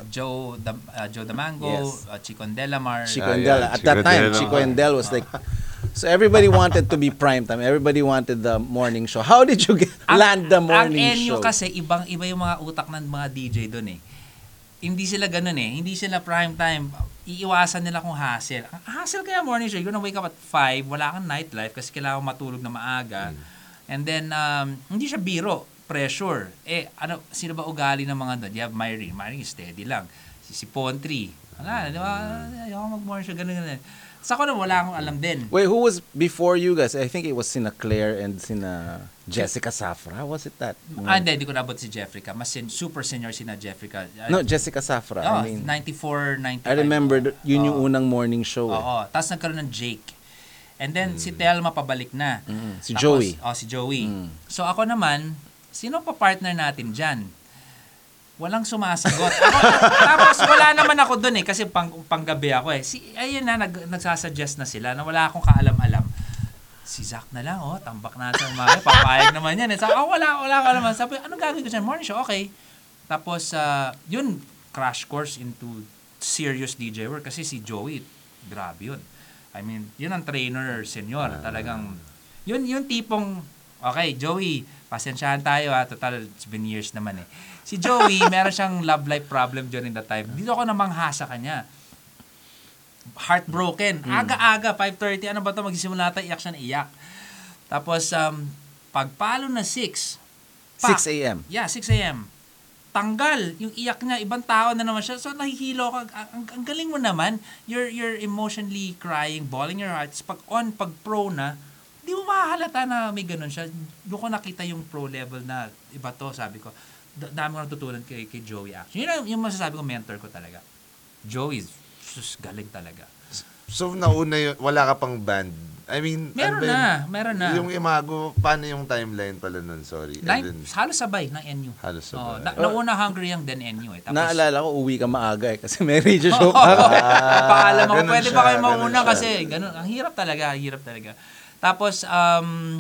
Joe Dam, uh, Joe Damango, Yes. uh, Chico Delamar. Chico Ah, and yeah, Del. At Chico that time. Chico and Del was like So everybody wanted to be prime time. Everybody wanted the morning show. How did you get, land the morning ang NU show? kasi ibang iba yung mga utak ng mga DJ doon eh. Hindi sila ganun eh. Hindi sila prime time. Iiwasan nila kung hassle. Ang hassle kaya morning show, you're gonna wake up at 5, wala kang nightlife kasi kailangan matulog na maaga. And then, um, hindi siya biro, pressure. Eh, ano, sino ba ugali ng mga doon? You have Myrie. Myrie, steady lang. Si, si Pontry. Wala, di ba? Ayoko mag-morning show, ganun, ganun. Sa ako na wala akong alam din. Wait, who was before you guys? I think it was Sina Claire and Sina Jessica Safra. Was it that? Ah, hindi, hindi ko nabot si Jeffrey ka. Mas sen- super senior si na Jeffrey ka. No, Jessica Safra. Oh, I mean, 94, 95. I remember th- yun yung unang morning show. eh. Oo. Tapos nagkaroon ng Jake. And then, si Telma pabalik na. Mm, si Tapos- Joey. Oh, si Joey. Mm. So, ako naman, sino pa partner natin dyan? Walang sumasagot. Ako, tapos, wala naman ako dun eh, kasi pang, panggabi ako eh. Si, ayun na, nag, nagsasuggest na sila na wala akong kaalam-alam. Si Zach na lang, oh, tambak na sa umaga. Papayag naman yan. Eh. Sabi, oh, wala, wala ka naman. Sabi, anong gagawin ko dyan? Morning show, okay. Tapos, ah, yun, crash course into serious DJ work. Kasi si Joey, grabe yun. I mean, yun ang trainer, senior. Talagang, yun yung tipong, okay, Joey, pasensyahan tayo ha. Total, it's been years naman eh. Si Joey, meron siyang love life problem during that time. Dito ako namangha sa kanya. Heartbroken. Aga-aga, 5.30. Ano ba ito? Magsisimula tayo, iyak siya na iyak. Tapos, um, pagpalo na 6, 6 a.m. Yeah, 6 a.m. Tanggal yung iyak niya, ibang tao na naman siya. So nahihilo ka. Ang, ang galing mo naman. You're you're emotionally crying, bawling your heart. Pag on, pag pro na, di mo mahalata na may ganun siya. Doon ko nakita yung pro level na iba to, sabi ko. Da- dami ko natutunan kay, kay Joey actually. Yun ang- yung masasabi ko, mentor ko talaga. Joey, sus, galing talaga. So, nauna yun, wala ka pang band. I mean, Meron ano ba yun? na, meron na. Yung Imago, paano yung timeline pala nun? Sorry. And Nine, then, halos sabay ng NU. Halos sabay. Oh, na, nauna Hungry Young, then NU eh. Tapos, Naalala ko, uwi ka maaga eh, kasi may radio show pa. Paalam ako, ganun pwede siya, ba kayo mauna kasi ganun, ang hirap talaga, ang hirap talaga. Tapos um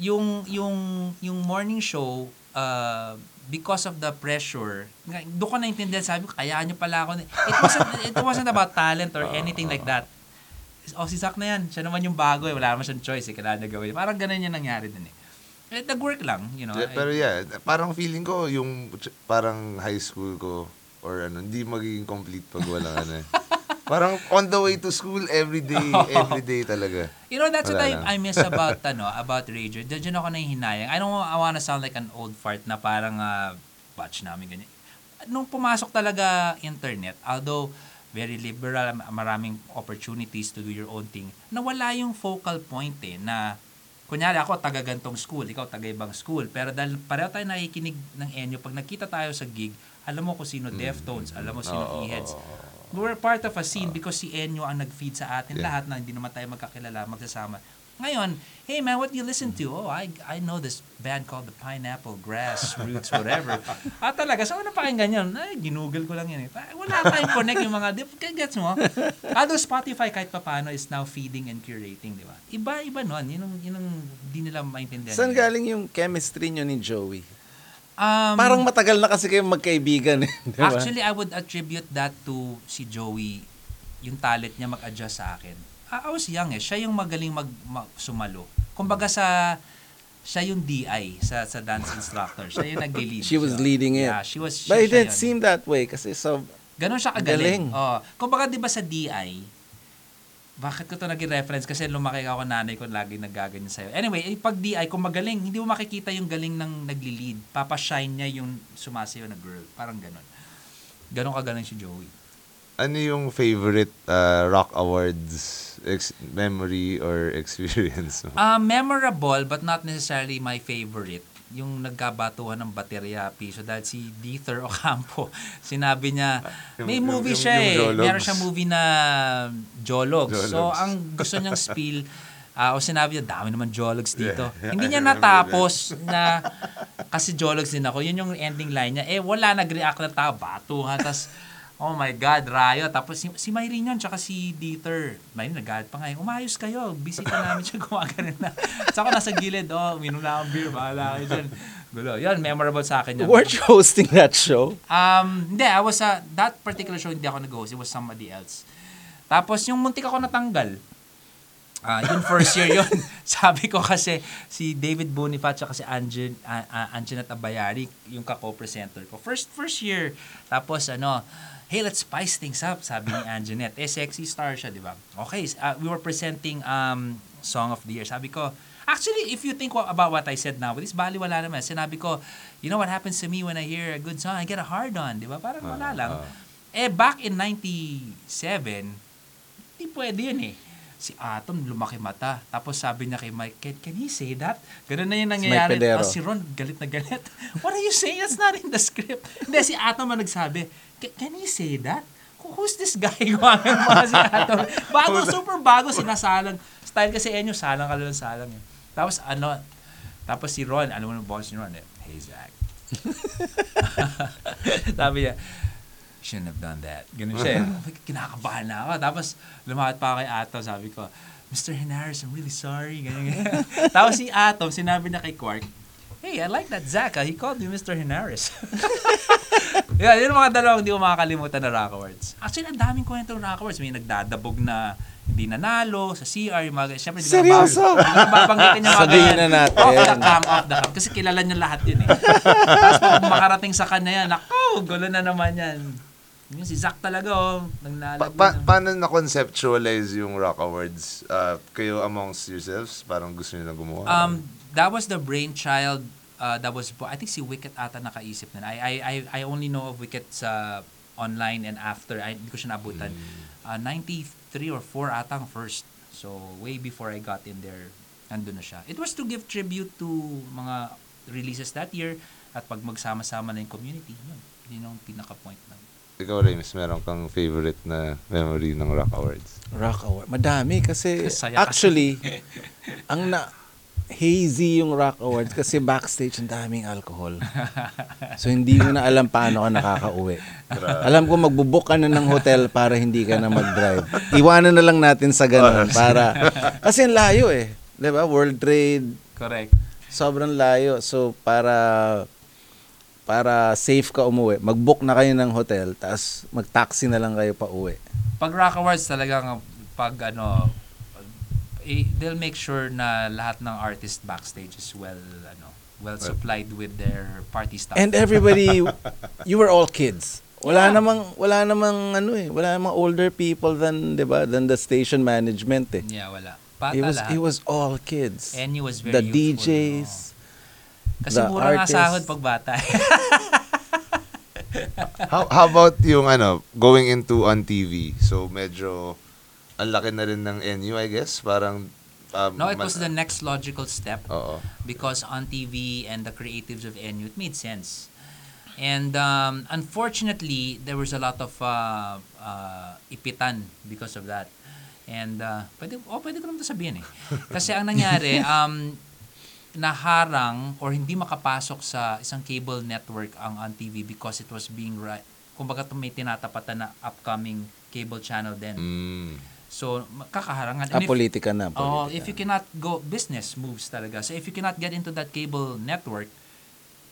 yung yung yung morning show uh, because of the pressure, doon ko naintindihan, sabi ko, kayaan nyo pala ako. It wasn't, it wasn't about talent or anything like that. Oh, si Zach na yan. Siya naman yung bago eh. Wala naman siyang choice eh. Kailangan niya gawin. Parang ganun yung nangyari din eh. Eh, nag-work lang, you know. Yeah, pero yeah, parang feeling ko yung parang high school ko or ano, hindi magiging complete pag walang ano. eh. Parang on the way to school every day, every day talaga. You know, that's what Wala I, lang. I miss about ano, about radio. Diyan ako nahihinayang. I don't I wanna sound like an old fart na parang uh, batch namin ganyan. Nung pumasok talaga internet, although very liberal, maraming opportunities to do your own thing, nawala yung focal point eh, na kunyari ako taga gantong school, ikaw taga ibang school, pero dahil pareho tayo nakikinig ng enyo, pag nakita tayo sa gig, alam mo kung sino Deftones, alam mo sino Mm. Oo, E-Heads. oo, oo. We're part of a scene because si Enyo ang nag-feed sa atin Yeah. lahat na hindi naman tayo magkakilala, magsasama. Ngayon, hey man, what do you listen to? Oh, I I know this band called the Pineapple Grass Roots, whatever. ah, talaga, saan ko napakinggan yun? Ay, ginugol ko lang yun eh. Pa- Wala tayong connect yung mga, gets mo? Although Spotify kahit papano is now feeding and curating, di ba? Iba-iba nun. Yun ang, yun ang di nila maintindihan. Saan galing yung chemistry nyo ni Joey? Um, Parang matagal na kasi kayo magkaibigan eh. Di ba? Actually, I would attribute that to si Joey, yung talent niya mag-adjust sa akin. I, was young eh. Siya yung magaling mag, mag- sumalo. Kumbaga sa siya yung DI sa sa dance instructor. Siya yung nag-lead. She was Siya- leading it. Yeah, she was But siya, it didn't yun. seem that way kasi so Ganon siya Galing. kagaling. Oh. Kumbaga 'di ba sa DI, bakit ko to naging reference? Kasi lumaki ako, nanay ko lagi nagaganyan sa'yo. Anyway, eh, pag DI, kung magaling, hindi mo makikita yung galing ng nagli-lead. Papashine niya yung sumasayaw na girl. Parang ganon. Ganon kagaling si Joey. Ano yung favorite uh, rock awards ex- memory or experience mo? Uh, memorable but not necessarily my favorite yung nagkabatuhan ng baterya piso. Dahil si Dieter Ocampo sinabi niya Yung- may movie yung- siya yung eh. Jologs. meron siyang movie na Jologs. So ang gusto niyang spiel ah o sinabi niya dami naman Jologs dito. Yeah. hindi niya I natapos na kasi Jologs din ako. Yun yung ending line niya. Eh wala nag-react na tao batuhan. Tas Oh my God, Rayo. Tapos si, si Myrene yun, tsaka si Dieter. Myrene, nagalit pa nga. eh, Umayos kayo. Bisita namin siya gumagano na. Sa ako nasa gilid, oh, minom na akong beer. Bahala kayo dyan. Gulo. Yun, memorable sa akin yun. weren't you hosting that show? Um, hindi, I was, uh, that particular show, hindi ako nag-host. It was somebody else. Tapos, yung muntik ako natanggal. Ah, yun first year yun. Sabi ko kasi si David Boniface at si Anjan uh, uh, Anjanette Abayari yung ka-co-presenter ko. First first year. Tapos ano, hey, let's spice things up, sabi ni Anjanette. Eh, sexy star siya, di ba? Okay, uh, we were presenting um, Song of the Year. Sabi ko, actually, if you think about what I said now, this bali wala naman. Sinabi ko, you know what happens to me when I hear a good song? I get a hard on, di ba? Parang wala lang. Eh, back in 97, hindi pwede yun eh. Si Atom, lumaki mata. Tapos sabi niya kay Mike, can, can he say that? Ganun na yung nangyayari. Pedero. Ah, si Ron, galit na galit. What are you saying? That's not in the script. Hindi, si Atom ang nagsabi, can, can he say that? Who- Who's this guy? Gumamit mga si Atom. Bago, super bago, sinasalang. Style kasi enyo, salang ka lang salang. Eh. Tapos ano, tapos si Ron, alam mo yung boss ni Ron, eh, hey Zach. Sabi niya, shouldn't have done that. Ganun siya. eh. Kinakabahan na ako. Tapos, lumakad pa kay Atom. Sabi ko, Mr. Henares, I'm really sorry. Ganyan, ganyan. Tapos si Atom, sinabi na kay Quark, Hey, I like that Zach. ah. He called you Mr. Henares. yeah, yun mga dalawang hindi ko makakalimutan na Rock Awards. Actually, ang daming kwento ng Rock Awards. May nagdadabog na hindi nanalo sa CR. Yung mga, syempre, hindi ko na Seryoso? babanggitin yung mga Sabihin na natin. Off the cam, off the cam. Kasi kilala niya lahat yun eh. Tapos pag makarating sa kanya yan, ako, gulo na naman yan. Yun, si Zach talaga, oh. Nagnalo. Pa- pa- paano na-conceptualize yung Rock Awards? Uh, kayo amongst yourselves? Parang gusto nyo na gumawa? Um, that was the brainchild. Uh, that was I think si Wicket ata nakaisip na. I I I, I only know of Wicket sa online and after. I, hindi ko siya nabutan. Uh, 93 or 4 ata ang first. So way before I got in there nandun na siya. It was to give tribute to mga releases that year at pag magsama-sama na yung community. Yun. Yun yung pinaka-point na. Ikaw, Rems, meron kang favorite na memory ng Rock Awards? Rock Award. Madami kasi Saya kasi. actually ang na hazy yung Rock Awards kasi backstage ang daming alcohol. So hindi ko na alam paano ka nakakauwi. Alam ko magbubook ka na ng hotel para hindi ka na mag-drive. Iwanan na lang natin sa ganun para kasi ang layo eh. 'Di ba? World Trade Correct. sobrang layo. So para para safe ka umuwi, mag-book na kayo ng hotel, tapos mag-taxi na lang kayo pa uwi. Pag Rock Awards talagang pag ano eh, they'll make sure na lahat ng artist backstage is well ano well supplied with their party stuff. And everybody, you were all kids. Wala Yeah. namang wala namang ano eh, wala namang older people than 'di ba, than the station management eh. yeah, wala. Bata It was lahat. it was all kids. And he was very the youthful, DJs. no? Kasi the mura nga artists. sahod pag bata. How, how about yung ano, going into on TV? So medyo ang laki na rin ng NU, I guess. Parang um, no, it was the next logical step. Oo. because on TV and the creatives of NU, it made sense. And um, unfortunately, there was a lot of uh, uh, ipitan because of that. And uh, pwede, oh, pwede ko naman ito sabihin eh. Kasi ang nangyari, um, naharang or hindi makapasok sa isang cable network ang on TV because it was being right. Kumbaga may tinatapatan na upcoming cable channel din. Mm. So, kakaharangan. Ah, if- politika na. Oh, politika. if you cannot go business moves talaga. So if you cannot get into that cable network,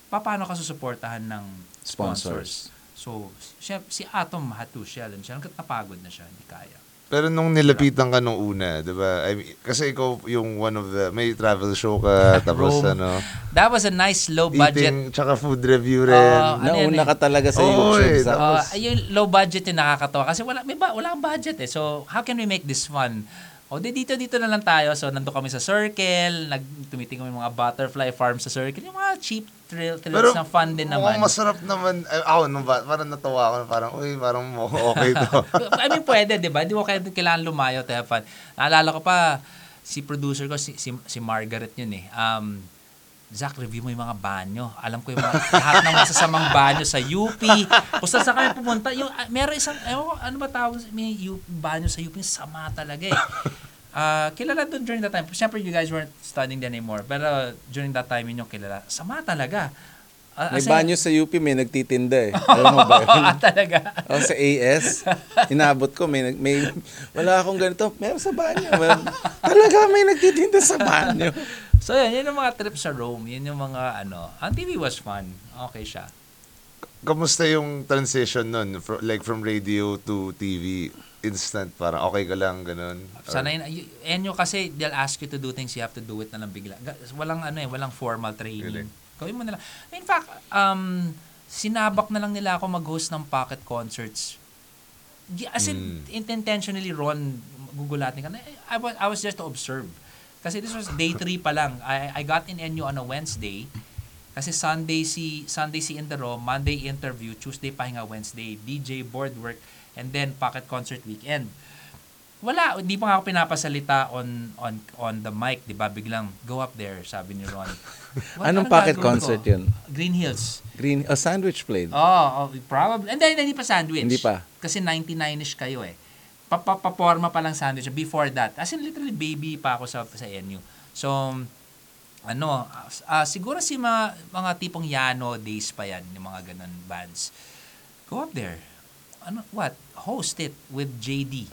paano ka susuportahan ng sponsors? So, siya, si Atom Hatushel, siya, hanggat napagod na siya, hindi kaya. Pero nung nilapitan ka nung una, 'di ba? I mean, kasi ikaw yung one of the may travel show ka tapos Rome. ano, That was a nice low budget. eating tsaka food review rin. Oh, ano Nauna eh. ka talaga sa Oo, YouTube. eh, sa- Uh, Tapos- yung low budget yung nakakatawa kasi wala may ba, wala kang budget eh. So, how can we make this fun? O di dito dito na lang tayo. So, nando kami sa circle, nag tumitingin kami mga butterfly farm sa circle, yung mga cheap thrill thrills na fun din naman. mukhang masarap naman. Ay, ako, nung ba, parang natawa ako. Parang, uy, parang mo- okay to. I mean, pwede, di ba? Di mo kaya kailangan lumayo to have fun. Naalala ko pa, si producer ko, si, si, si Margaret yun eh. Um, Zach, review mo yung mga banyo. Alam ko yung mga, lahat ng masasamang banyo sa UP. Kung saan kami pumunta, yung, ah, meron isang, ewan ko, ano ba tawag, may UP, banyo sa UP, sama talaga eh. Ah, kilala doon during that time. Siyempre, you guys weren't studying there anymore. Pero during that time, yun yung kilala. Sama talaga. Ah, May banyo sa UP, may nagtitinda eh. Alam mo ba yun? Ah, talaga. O sa AS, inabot ko, may, may, wala akong ganito, meron sa banyo. Meron, talaga may nagtitinda sa banyo. So yan, yun yung mga trip sa Rome. Yun yung mga ano. Ang TV was fun. Okay siya. Kamusta yung transition nun? Fro- like from radio to TV? Instant, parang okay ka lang, ganun? Or- Sana yun, y- Enyo kasi, they'll ask you to do things, you have to do it na lang bigla. Walang ano eh, walang formal training. Galing. Gawin mo na lang. In fact, um, sinabak na lang nila ako mag-host ng pocket concerts. As in, Mm. intentionally, Ron, gugulatin ka I was, I was just to observe. Kasi this was day 3 pa lang. I, I got in Enyo on a Wednesday. Kasi Sunday si Sunday si Indero, Monday interview, Tuesday pahinga, Wednesday DJ board work, and then pocket concert weekend. Wala, hindi pa nga ako pinapasalita on on on the mic, 'di ba? Biglang go up there, sabi ni Ron. What- Anong pocket concert ko? yun? Green Hills. Green, a sandwich plate. Oh, oh probably. And then hindi pa sandwich. Hindi pa. Kasi 99ish kayo eh. Papaporma pa lang sandwich before that. As in literally baby pa ako sa sa NU. So ano, ah, siguro si mga, mga tipong Yano days pa yan, yung mga ganun bands. Go up there. Ano, what? Host it with JD.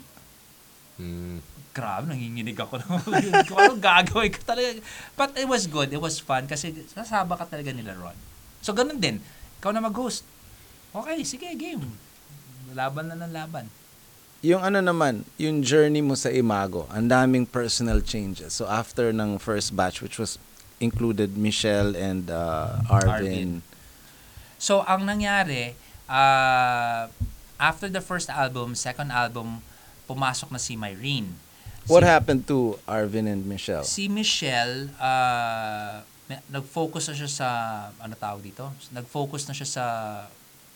Mm. Grabe, nanginginig ako. Kung anong gagawin ko talaga. But it was good. It was fun kasi sasaba ka talaga nila Ron. So, ganun din. Ikaw na mag-host. Okay, sige, game. Laban na ng laban. Yung ano naman, yung journey mo sa Imago, ang daming personal changes. So after ng first batch, which was included Michelle and uh, Arvin. So, ang nangyari, uh, after the first album, second album, pumasok na si Myrene. What si, happened to Arvin and Michelle? Si Michelle, uh, nag-focus na siya sa, ano tawag dito? Nag-focus na siya sa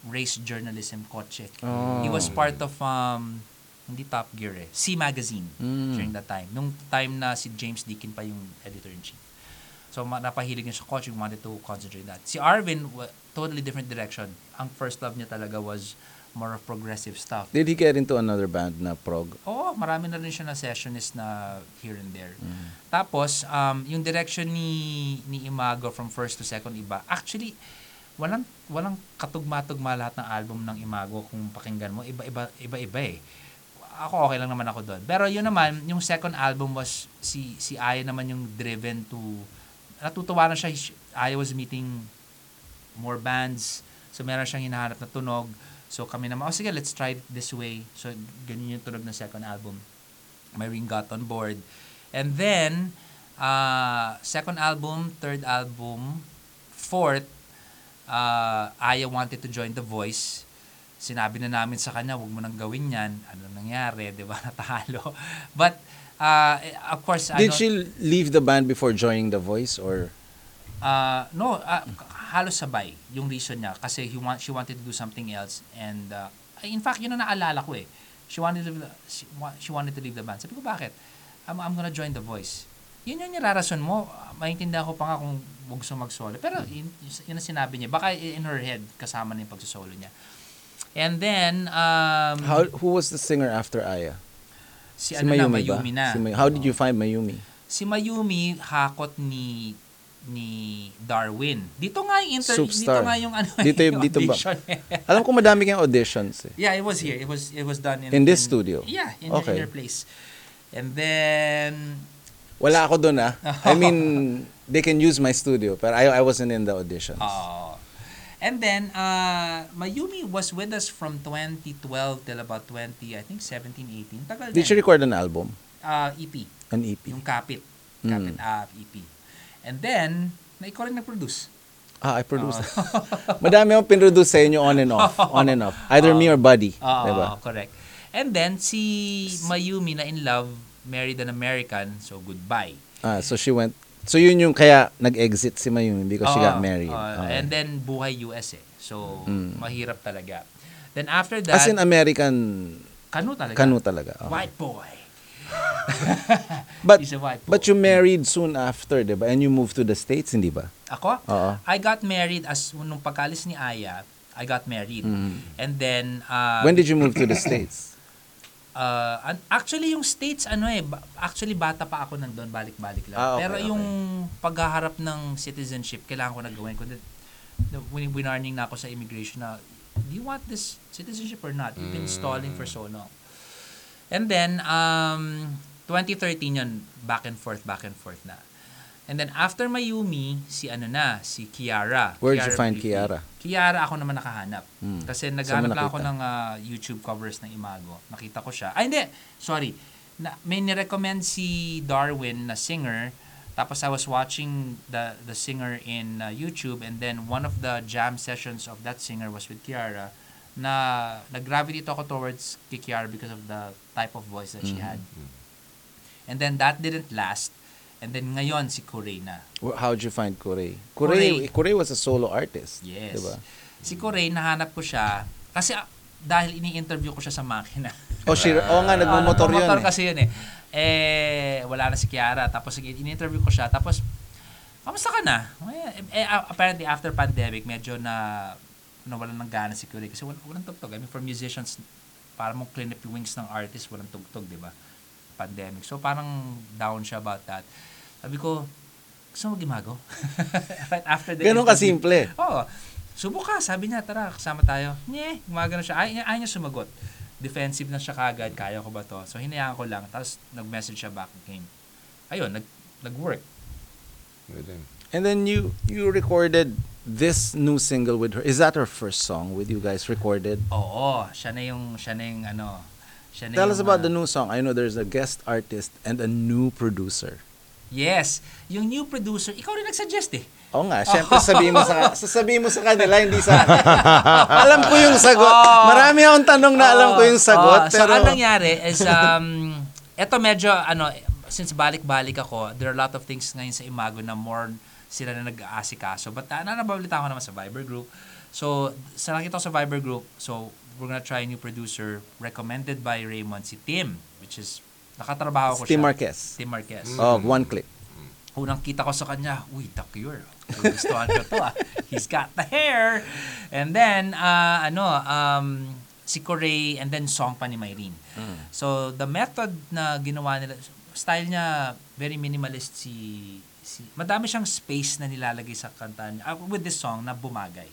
race journalism kotse. Oh. He was part of um, Hindi Top Gear eh. C Magazine Mm. during that time. Nung time na si James Deakin pa yung editor-in-chief. So, napahilig niya sa coaching, wanted to concentrate that. Si Arvin, totally different direction. Ang first love niya talaga was more of progressive stuff. Did he get into another band na prog? Oo, marami na rin siya na sessionist na here and there. Mm. Tapos, um, yung direction ni, ni Imago from first to second iba, actually, walang walang katugma-tugma lahat ng album ng Imago kung pakinggan mo, iba-iba iba-iba eh. Ako okay lang naman ako doon. Pero yun naman, yung second album was si si Aya naman yung driven to natutuwa na siya Aya was meeting more bands. So meron siyang hinahanap na tunog. So kami naman, oh sige, let's try it this way. So ganyan yung tunog ng second album. My ring got on board. And then, uh, second album, third album, fourth, uh, Aya wanted to join The Voice. Sinabi na namin sa kanya, wag mo nang gawin yan. Ano nangyari, di ba? Natalo. But, uh, of course, I Did don't- she leave the band before joining The Voice or Uh, no, uh, halos sabay yung reason niya kasi he want, she wanted to do something else and uh, in fact yun ang naalala ko eh. She wanted to she, she wanted to leave the band. Sabi ko bakit? I'm, I'm gonna join The Voice. Yun yung nirarason mo. Maintindihan ko pa nga kung huwag mag-solo. Pero yun, yun ang sinabi niya. Baka in her head kasama na yung pagsosolo niya. And then, um, how who was the singer after Aya? si, ano na, Mayumi ba? na. Si May- how did you find Mayumi? si Mayumi hakot ni ni Darwin. Dito nga yung inter Superstar. dito nga yung ano Dito yung- dito ba? Alam ko madami kang auditions eh. yeah, it was here. It was it was done in In this studio? Yeah, in, Okay. in your place. And then Wala ako doon ah. I mean, they can use my studio, but I I wasn't in the auditions. uh, and then uh Mayumi was with us from 2012 till about 20 I think 17 18. Tagal Did din. she record an album? uh, EP, An EP? yung Kapit. Mm. Kapit ah, EP. And then na ikaw rin nag-produce. Ah, I produced. Oh. Madami akong pinroduce sa inyo on and off. On and off. Either me or Buddy. Oo, diba? correct. And then, si Mayumi na in love, married an American, so goodbye. Ah, so she went, so yun yung kaya nag-exit si Mayumi because she got married. oo. Okay. And then, buhay US eh. So, Mm. mahirap talaga. Then after that, As in American kanu talaga. kanu talaga. Okay. White boy. But, He's a white boy. but you married soon after, di ba? And you moved to the States, hindi ba? Ako? Oo. I got married as, nung pagkalis ni Aya, I got married. Mhm. And then, uh, When did you move to the States? Uh, actually, yung states, ano eh, actually bata pa ako nandun, balik-balik lang. Ah, okay, Pero okay. yung paghaharap ng citizenship, kailangan ko na gawin. Kundi, win- winarning na ako sa immigration na, do you want this citizenship or not? You've been stalling for so long. And then, um, 2013 yun, back and forth, back and forth na. And then, after Mayumi, si ano na, si Kiara. Where'd you find Blakely. Kiara? Kiara ako naman nakahanap. Hmm. Kasi naghanap lang ako ng ah, YouTube covers ng Imago. Nakita ko siya. Ay, hindi. Sorry. Na, may nirecommend si Darwin na singer. Tapos I was watching the the singer in uh, YouTube and then one of the jam sessions of that singer was with Kiara na nag-gravitate ako towards kay Kiara because of the type of voice that she had. And then that didn't last. And then ngayon si Corey na. How'd you find Corey? Corey. Corey, Corey was a solo artist. Yes. Diba? Si Corey, nahanap ko siya kasi ah, dahil ini-interview ko siya sa makina. Oh, she, oh nga, nagmumotor yun. Nagmumotor eh. kasi yun eh. Eh, wala na si Kiara. Tapos ini-interview ko siya. Tapos, kamusta ka na? Eh, eh, apparently, after pandemic, medyo na nawalan ng gana si Corey. Kasi wal, walang tugtog. I mean, for musicians, para mong clean up yung wings ng artist, walang tugtog, di ba? Pandemic. So, parang down siya about that. Sabi ko, gusto mo gimago? right after the Ganun interview. kasimple. Oo. Ka, sabi niya, tara, kasama tayo. Nye, gumagano siya. Ay, ay niya sumagot. Defensive na siya kagad, kaya ko ba to? So, hinayaan ko lang. Tapos, nag-message siya back again. Ayun, nag, nag-work. And then you you recorded this new single with her. Is that her first song with you guys recorded? Oo, siya na yung, siya na yung, ano, siya na Tell yung, us about ah, the new song. I know there's a guest artist and a new producer. Yes. Yung new producer, ikaw rin nag-suggest eh. Oo nga, syempre sabihin mo sa sasabihin mo sa kanila hindi sa alam ko yung sagot. Marami akong tanong na alam ko yung sagot Oo. pero So, anong nangyari is, um, eto medyo, ano, since balik-balik ako, there are a lot of things ngayon sa Imago na more sila na nag-aasikaso. But uh, nanabalita ko naman sa Viber group. So, sa nakita ko sa Viber group, so, we're gonna try a new producer recommended by Raymond, si Tim, which is, nakatrabaho ko Tim siya. Marquez. Tim Marquez. Oh, one click. Unang kita ko sa kanya, uy, the cure. Gustuhan ko to ah. He's got the hair. And then, uh, ano, um, si Corey, and then song pa ni Myrene. So, the method na ginawa nila, style niya, very minimalist si, si madami siyang space na nilalagay sa kanta niya, uh, with this song na bumagay.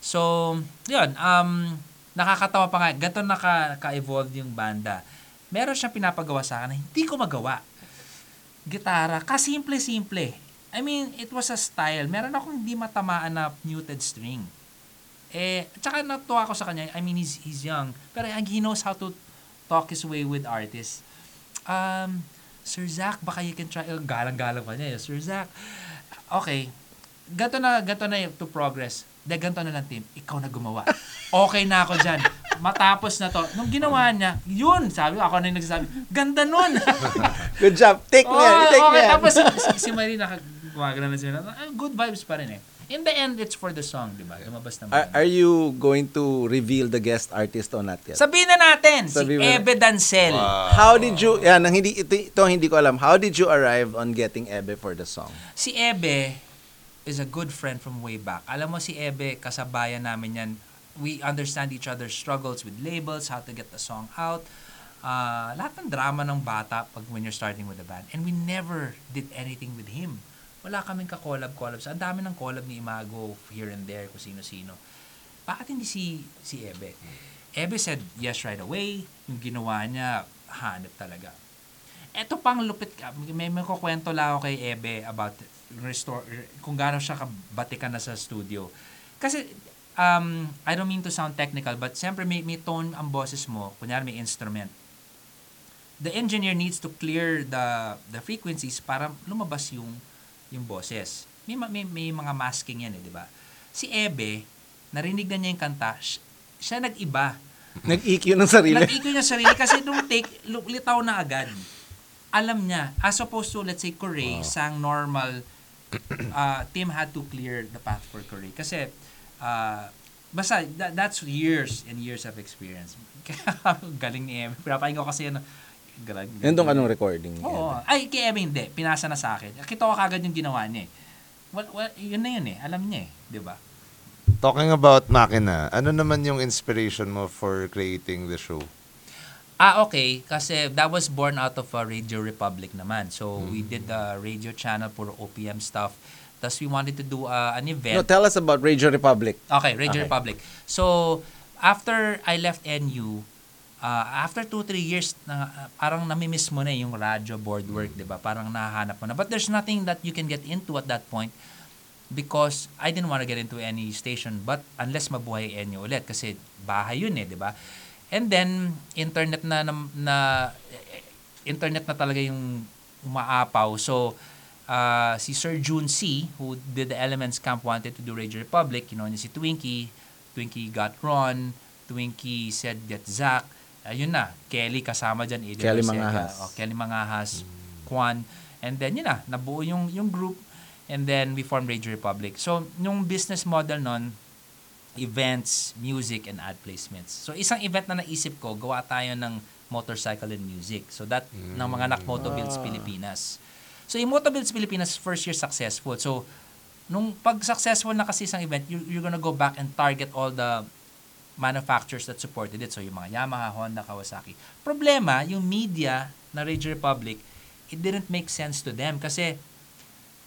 So, yun, um, nakakatawa pa nga, ganito naka, ka-evolve yung banda. Meron siyang pinapagawa sa akin na hindi ko magawa gitara, kasimple-simple. I mean, it was a style. Meron akong hindi matamaan na muted string. Eh, tsaka natuwa ko sa kanya. I mean, he's, he's young. Pero he knows how to talk his way with artists. Um, Sir Zach, baka you can try. Oh, galang-galang pa niya. eh. Sir Zach, okay. Ganto na, ganto na to progress. De, ganto na lang, Tim. Ikaw na gumawa. Okay na ako dyan. Matapos na to. Nung ginawa niya, yun, sabi ko, ako na yung nagsasabi, ganda nun. Good job. Take me yan. Oh, Take me okay, yan. tapos si, si Marie nakagumagana na sila. Ah, Good vibes pa rin eh. In the end, it's for the song, di ba? Lumabas naman. Are, are you going to reveal the guest artist or not yet? Sabihin na natin, Sabihin si na- Ebe Dancel. How did you, yan, ang hindi, ito, ito hindi ko alam. How did you arrive on getting Ebe for the song? Si Ebe is a good friend from way back. Alam mo si Ebe, kasabayan namin yan. We understand each other's struggles with labels, how to get the song out. Uh, lahat ng drama ng bata pag when you're starting with a band. And we never did anything with him. Wala kaming ka-collab-collab. Ang dami ng collab ni Imago here and there, kung sino-sino. Bakit hindi si, si Ebe? Ebe said yes right away. Yung ginawa niya, hanip talaga. Eto pang lupit. May, may kukwento lang ako kay Ebe about restore, kung gaano siya kabatikan na sa studio. Kasi, um, I don't mean to sound technical, but siyempre may, may tone ang boses mo. Kunyari may instrument. The engineer needs to clear the the frequencies para lumabas yung yung boses. May, ma- may, may mga masking yan eh, di ba? Si Ebe, narinig na niya yung kanta, siya, siya nag-iba. Nag-EQ ng sarili. Nag-EQ niya sarili kasi nung take, litaw na agad. Alam niya, as opposed to, let's say, Corey, sang normal, uh, Tim had to clear the path for Corey. Kasi, uh, basta, that, that's years and years of experience. Kaya, galing ni Eme. Pinapain ko kasi, ano, galang. Yan tong anong recording niya. Oo. Ay, kay Eme hindi. Pinasa na sa akin. Kita ko kagad yung ginawa niya eh. Well, well, yun na yun eh. Alam niya eh. Di ba? Talking about Makina, ano naman yung inspiration mo for creating the show? Ah, okay. Kasi that was born out of uh, Radio Republic naman. So, we did the radio channel for OPM stuff. Tapos we wanted to do uh, an No, event. tell us about Radio Republic. Okay, Radio Okay. Republic. So, after I left NU, uh, after two, three years, na, uh, parang namimiss mo na yung radio board work, di ba? Parang nahanap mo na. But there's nothing that you can get into at that point because I didn't want to get into any station but unless mabuhay NU ulit kasi bahay yun eh, di ba? And then, internet na, na, na internet na talaga yung umaapaw. So, uh, si Sir June C, who did the Elements Camp, wanted to do Radio Republic. You know, niya si Twinkie. Twinkie got Ron. Twinkie said get Zach. Ayun na. Kelly kasama dyan. Adrian Kelly Arcega. Mangahas. Oh, Kelly Mangahas. Kwan. And then, yun na. Nabuo yung, yung group. And then, we formed Radio Republic. So, yung business model nun, events, music, and ad placements. So, isang event na naisip ko, gawa tayo ng motorcycle and music. So, that, ng mga anak Motobuilds Pilipinas. So, yung Motobuilds Pilipinas, first year successful. So, nung pag successful na kasi isang event, you, you're gonna go back and target all the manufacturers that supported it. So, yung mga Yamaha, Honda, Kawasaki. Problema, yung media na Radio Republic, it didn't make sense to them kasi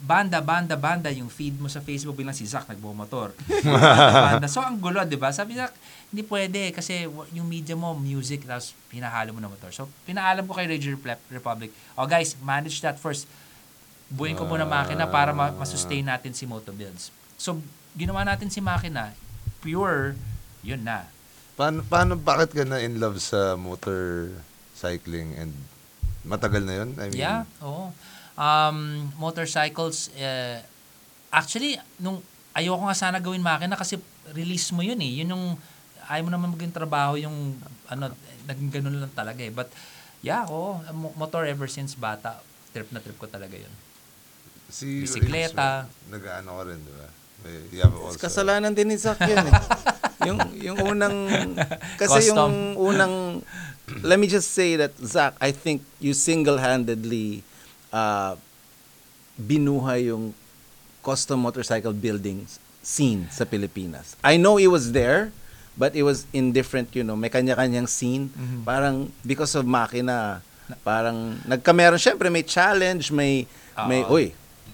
banda, banda, banda, yung feed mo sa Facebook bilang si Zach nagbumotor. banda, banda. So, ang gulo, di ba? Sabi Zach, hindi pwede kasi yung media mo, music, tapos pinahalo mo na motor. So, pinaalam ko kay Radio Rep- Republic, oh guys, manage that first. Buuin ko muna makina para ma- masustain natin si Motobuilds. So, ginawa natin si makina, pure, yun na. Paano, paano, bakit ka na in love sa motorcycling and matagal na yun? I mean, Yeah, oo. Um, motorcycles, eh, actually, nung ayoko nga sana gawin makina kasi release mo yun eh. Yun yung, ayaw mo naman maging trabaho yung, ano, naging ganun lang talaga eh. But, yeah, oo, mo- motor ever since bata, trip na trip ko talaga yun. Si Bisikleta. Nag-ano ka rin, di ba? Have also, Kasalanan din ni Zach yan eh. yung yung unang kasi Custom. yung unang let me just say that Zach, I think you single-handedly uh, binuhay yung custom motorcycle building scene sa Pilipinas. I know it was there, but it was in different, you know, may kanya-kanyang scene. Mhm. Parang because of makina, parang nagkameron, syempre may challenge, may, may, Oo. uy,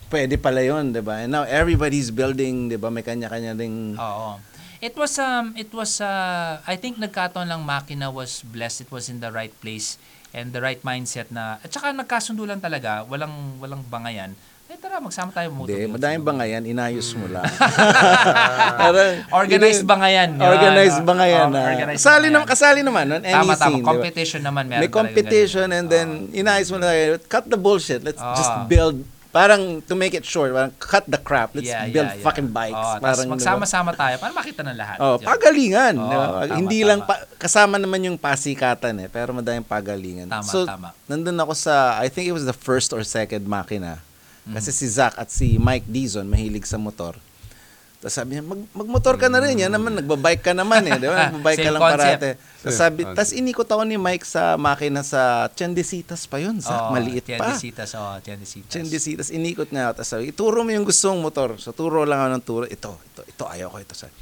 pwede pala yun, di ba? And now everybody's building, di ba? May kanya-kanya ding, Oo. It was um it was uh I think nagkataon lang makina was blessed. It was in the right place and the right mindset na at saka nagkasundo lang talaga, walang walang bangayan. Eh tara, magsama tayo motor. Hindi, madaming bangayan, inayos mo lang. Organized bangayan. yun. Organized bangayan oo, na. organized Kasali bangayan. naman, kasali naman on any Tama, tama. scene. ba? Competition naman meron May competition and then inayos mo na, cut the bullshit. Let's Oo. just build, parang to make it short, parang cut the crap. Let's Yeah, build yeah, yeah. fucking bikes. Tas parang, di ba? magsama-sama tayo para makita ng lahat. Oh, pagalingan. Oo, di ba? tama, Hindi tama. lang, pa, kasama naman yung pasikatan eh, pero madaming pagalingan. Tama, so, tama. nandun ako sa, I think it was the first or second makina. Mm. Kasi si Zach at si Mike Dizon, mahilig sa motor. Tapos sabi niya, Mag, magmotor ka na rin. Yan naman, nagbabike ka naman eh. Di ba? Nagbabike ka lang concept. parate. Tapos sabi, concept. tapos inikot ako ni Mike sa makina sa Chandesitas pa yun. Zach, Oo, maliit pa. Tiendesitas, oh, Tiendesitas. Chandesitas, inikot niya ako. Tapos sabi, ituro mo yung gusto mong motor. So, turo lang ako ng turo. Ito, ito, ito, ayaw ko ito. Sabi.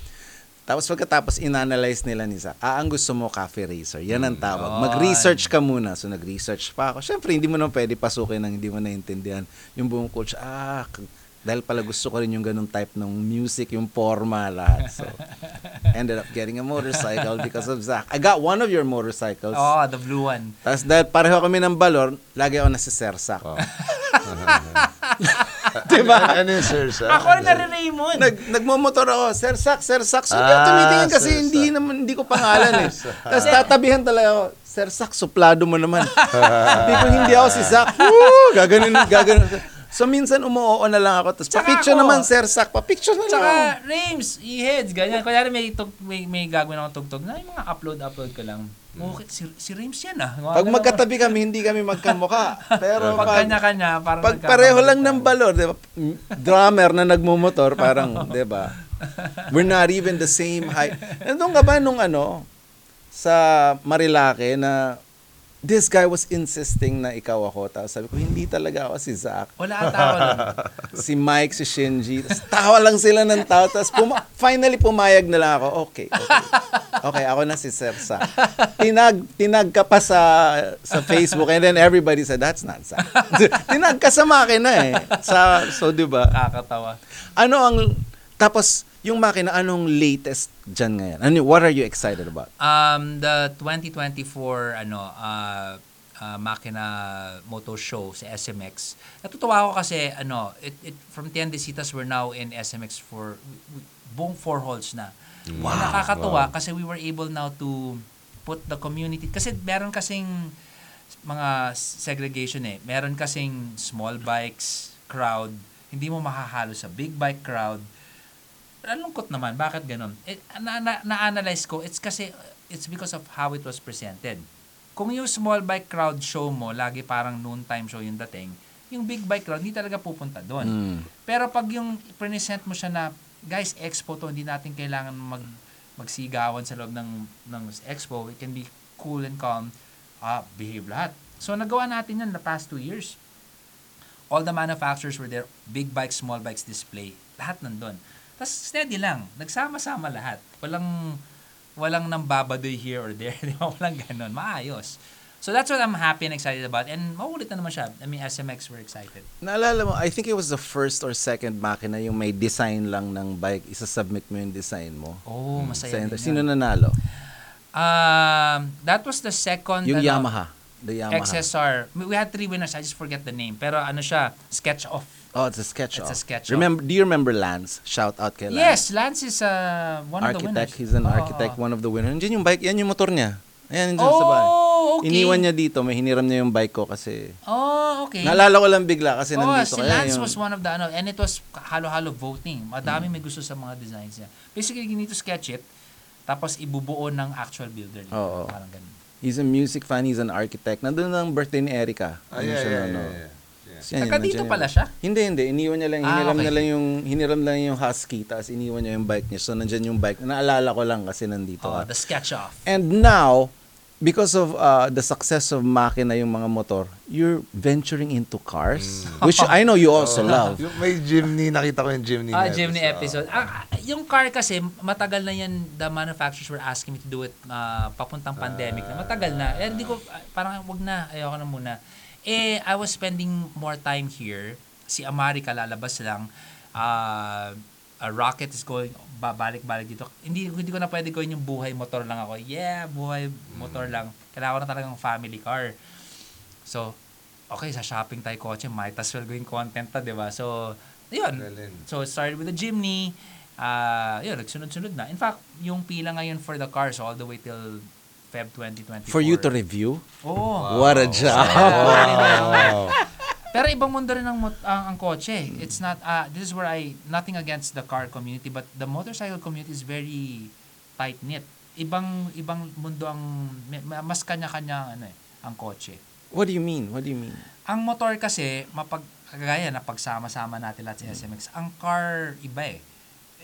Tapos pagkatapos, inanalyze nila ni Zach, ah, ang gusto mo, cafe racer. Yan ang tawag. Yun. Mag-research ka muna. So, nag-research pa ako. Siyempre, hindi mo naman pwede pasukin ng hindi mo naintindihan. Yung buong coach, ah, dahil pala gusto ko rin yung ganung type ng music, yung forma, lahat. So, ended up getting a motorcycle because of Zach. I got one of your motorcycles. Oh, the blue one. Tapos dahil pareho kami ng balor, lagi ako nasa Sersak. Oh. diba? Ano yung sir? Sa? Ako rin na rin Raymond. Nag, nagmumotor ako, Sersak, Sersak. So, Ah, tumitingin kasi Sersak. hindi naman, hindi ko pangalan eh. Tapos tatabihan talaga ako, Sersak, suplado mo naman. Sabi ko, hindi ako si Zach. Woo! Gaganon, gaganon. So, minsan umuoo na lang ako. Tapos, Tsaka pa-picture ako. naman, Sersak. Pa-picture na lang Tsaka. Rames, e-heads, ganyan. Kunyari may, tug, may, may gagawin akong tugtog na yung mga upload-upload ko lang. Okay, si, si Rames yan ah. Mga Pag magkatabi kami, hindi kami magkamukha. Pero Pag pag, kanya-kanya, parang pag pareho lang ng balor, di ba? Drummer na nagmumotor, parang, di ba? We're not even the same height. Nandun ka ba nung ano, sa Marilake na this guy was insisting na ikaw ako. Tapos sabi ko, hindi talaga ako si Zach. Wala ako nun. Si Mike, si Shinji. Tapos tawa lang sila ng tao. Tapos puma- finally pumayag na lang ako. Okay, okay. Okay, ako na si Sir Zach. Tinag, tinag ka pa sa, sa Facebook and then everybody said, that's not Zach. tinag ka sa makina eh. Sa, so, di ba? Kakatawa. Ano ang, tapos, yung makina, anong latest dyan ngayon? Ano, what are you excited about? Um, the 2024 ano uh, uh, Makina Moto Show sa SMX. Natutuwa ako kasi ano, it, it from Tiendesitas we're now in SMX for buong four halls na. Wow. nakakatuwa kasi we were able now to put the community kasi meron kasing mga segregation eh. Meron kasing small bikes crowd, hindi mo makahalo sa big bike crowd. Ang lungkot naman, bakit ganun? Eh, na, na, na-analyze ko, it's kasi, it's because of how it was presented. Kung yung small bike crowd show mo, lagi parang noon time show yung dating, yung big bike crowd, hindi talaga pupunta doon. Mm. Pero pag yung present mo siya na, guys, expo to, hindi natin kailangan mag, magsigawan sa loob ng, ng expo. It can be cool and calm. Ah, behave lahat. So, nagawa natin yan the past two years. All the manufacturers were there. Big bikes, small bikes display. Lahat nandun. Tapos steady lang. Nagsama-sama lahat. Walang walang nang babadoy here or there. Di ba? Walang ganun. Maayos. So that's what I'm happy and excited about. And maulit na naman siya. I mean, SMX, we're excited. Naalala mo, I think it was the first or second makina yung may design lang ng bike. Isa-submit mo yung design mo. Oh, Sa masaya enter. din Sino nanalo? Um, that was the second Yung ano, Yamaha. The Yamaha. XSR. We we had three winners. I just forget the name. Pero ano siya, sketch off. Oh, it's a sketch It's a off. sketch Remember, do you remember Lance? Shout out kay Lance. Yes, Lance is uh, one of the winners. architect. He's an Oo, architect, oo. one of the winners. Diyan yung bike, yan yung motor niya. Ayan, dyan sa bahay. Oh, okay. Iniwan niya dito, may hiniram niya yung bike ko kasi... Oh, okay. Naalala ko lang bigla kasi oh, nandito si kaya Lance yung... was one of the ano, and it was halo-halo voting. Madami may gusto sa mga designs niya. Basically, you need to sketch it, tapos ibubuo ng actual builder. Oo. Parang ganun. He's a music fan, he's an architect. Nandun ang birthday ni Erica. Ah, Ano yeah, siya, yeah, ano. yeah, yeah. Yeah. Yan, Taga dito nandiyan pala siya? Hindi, hindi. Iniwan niya lang. Ah, Hiniram okay. na lang yung, hiniram lang yung husky, tapos iniwan niya yung bike niya. So, nandyan yung bike. Naalala ko lang kasi nandito Oh, the sketch off. And now, because of uh, the success of Makina yung mga motor, you're venturing into cars, which I know you also love. Yung may Jimny, nakita ko yung Jimny Ah, na Jimny episode. Ah, ah, yung car kasi, matagal na yan, the manufacturers were asking me to do it ah, papuntang pandemic na. Matagal na. Eh, hindi ko, ah, parang wag na, ayoko na muna. Eh, I was spending more time here. Si Amari kalalabas lang. Ah, a rocket is going, babalik-balik dito. Hindi, hindi ko na pwede gawin yung buhay motor lang ako. Yeah, buhay motor lang. Kailangan ko na talagang family car. So, okay, sa shopping tayo kotse, might as well gawin content ta, di ba? So, yun. So, started with the Jimny. Uh, yun, nagsunod-sunod na. In fact, yung pila ngayon for the cars all the way till Feb 2024. For you to review? Oo. What a job! Wow. Pero ibang mundo rin ang, mot- ang, ang kotse. It's not, uh, this is where I, nothing against the car community, but the motorcycle community is very tight-knit. Ibang, ibang mundo ang, mas kanya-kanya ano eh, ang kotse. What do you mean? What do you mean? Ang motor kasi, mapag, kagaya na pagsama-sama natin lahat sa SMX, ang car, iba eh.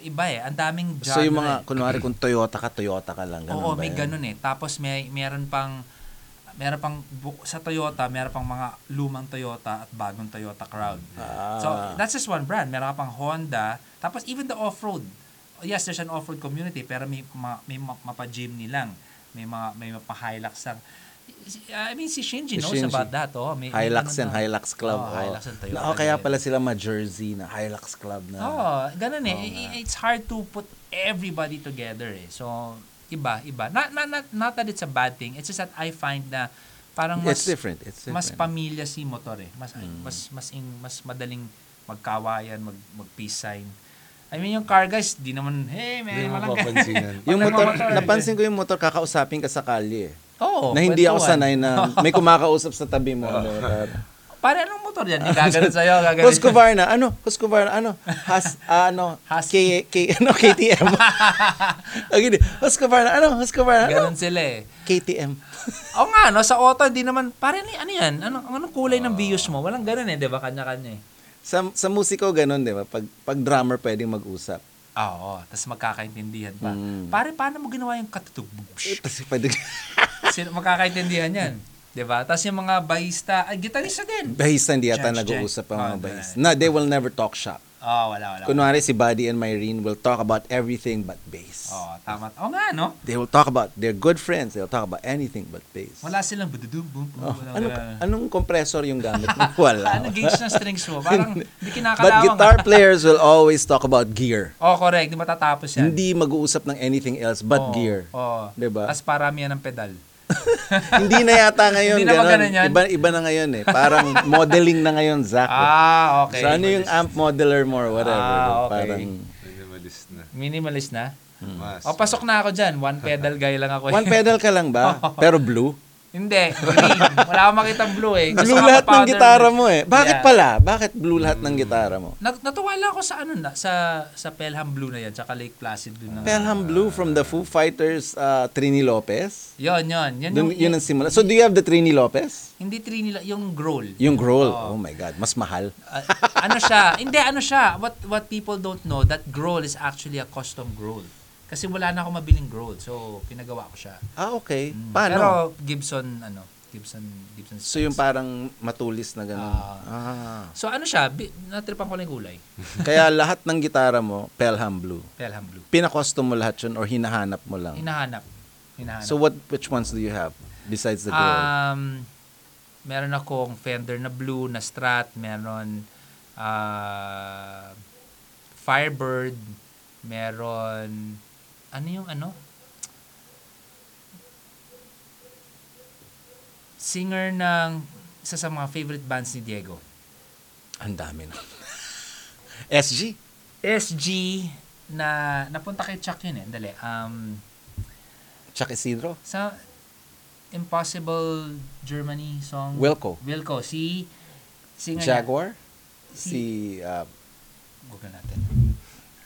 Iba eh. Ang daming genre. So yung mga, eh. kunwari kung Toyota ka, Toyota ka lang. Ganun Oo, may yan? ganun eh. Tapos may meron pang meron pang sa Toyota, meron pang mga lumang Toyota at bagong Toyota crowd. Ah. So, that's just one brand. Meron ka pang Honda. Tapos even the off-road. Yes, there's an off-road community pero may ma, may ma, mapa-Jimny lang. May mga may mapa-Hilux lang. I mean, si Shinji knows Shinji. about that. Oh. May, may Hilux ganun and na- Hilux Club. Oh, oh. Hilux and Toyota. Oh, kaya pala sila ma-jersey na Hilux Club na. Oo, ganun eh. Nga. It's hard to put everybody together eh. So, iba, iba. Not, not, not, not that it's a bad thing. It's just that I find na parang mas, It's different. It's different. mas pamilya si motor eh. Mas, Mm. mas, mas, ing, mas madaling magkawayan, mag, mag peace sign. I mean, yung car guys, di naman, hey, man, walang papansinan. yung motor, napansin ko yung motor, kakausapin ka sa kalye eh. Oo. na hindi ako kwentuhan. sanay na may kumakausap sa tabi mo. ano, Pare, anong motor yan? Yung gaganon sa'yo, gaganon. Husqvarna, ano? Husqvarna, ano? Has, ah, ano? Husky. K, K, ano? KTM. Agad, Husqvarna, ano? Husqvarna, ano? Ganon sila eh. KTM. Oo nga, no, sa auto, hindi naman, pare, ano yan? Ano, anong kulay ng bios mo? Walang ganon eh, di ba? Kanya-kanya eh. Sa, sa musiko, ganun, di ba? Pag, pag drummer, pwedeng mag-usap. Oo, tapos magkakaintindihan pa. Mm. Pare, paano mo ginawa yung katutug? Kasi pwede, Sino magkakaintindihan yan? 'Di ba? Tapos yung mga bahista, ay gitarista din. bahista hindi yata nag-uusap ang mga Oh, bahista. No, they will never talk shop. Oh, wala, wala. Kunwari si Buddy and Myrene will talk about everything but bass. Oh, tama. Oh nga, no? They will talk about, they're good friends, they'll talk about anything but bass. Wala silang bududum, bum, bum, Oh, wala, wala. anong compressor yung gamit mo? Wala. Ano gauge ng strings mo? Parang hindi But kinakalawang. guitar players will always talk about gear. Oh, correct. Di matatapos yan. Hindi mag-uusap ng anything else but Oo, gear. Oo. Diba? Tapos parami yan ng pedal. Hindi na yata ngayon Hindi na ganun. ganun yan? Iba, iba na ngayon eh. Parang modeling na ngayon, Zach. Ah, okay. So ano yung amp modeler mo or whatever. Ah, okay. Parang Minimalist na. Minimalist na? Mas. O, pasok na ako dyan. One pedal guy lang ako. one pedal ka lang ba? Pero blue? Hindi. Green. Wala akong makita blue eh. Gusto Blue ko lahat ng gitara mo eh. Bakit Yeah. pala? Bakit blue lahat ng gitara mo? Nat- natuwa lang ako sa ano na sa sa Pelham Blue na yan tsaka Lake Placid Blue na. Pelham Blue from the Foo Fighters, uh, Trini Lopez. Yon, yon. Yan Dun, yung, yun ang simula. So do you have the Trini Lopez? hindi three nila, yung Growl. Yung Growl. Oh my God, mas mahal. Ah, ano siya? Hindi, ano siya? What what people don't know, that Growl is actually a custom Growl. Kasi wala na akong mabiling Growl. So, pinagawa ko siya. Ah, okay. Mm. Paano? Pero Gibson, ano, Gibson, Gibson. so yung parang matulis na gano'n. Ah. ah. So, ano siya? Bi- natripan ko lang yung kulay. Kaya lahat ng gitara mo, Pelham Blue. Pelham Blue. Pina-custom mo lahat yun or hinahanap mo lang? Hinahanap. Hinahanap. So what which ones do you have besides the Growl? Um, meron akong Fender na blue, na Strat, meron ah, Firebird, meron ano yung ano? Singer ng isa sa mga favorite bands ni Diego. Ang dami na. SG? SG na napunta kay Chuck yun eh. Dali. Um, Chuck Isidro? sa Impossible Germany song. Wilco? Wilco. Si singer niya. Jaguar? Si- Si, uh, Google natin.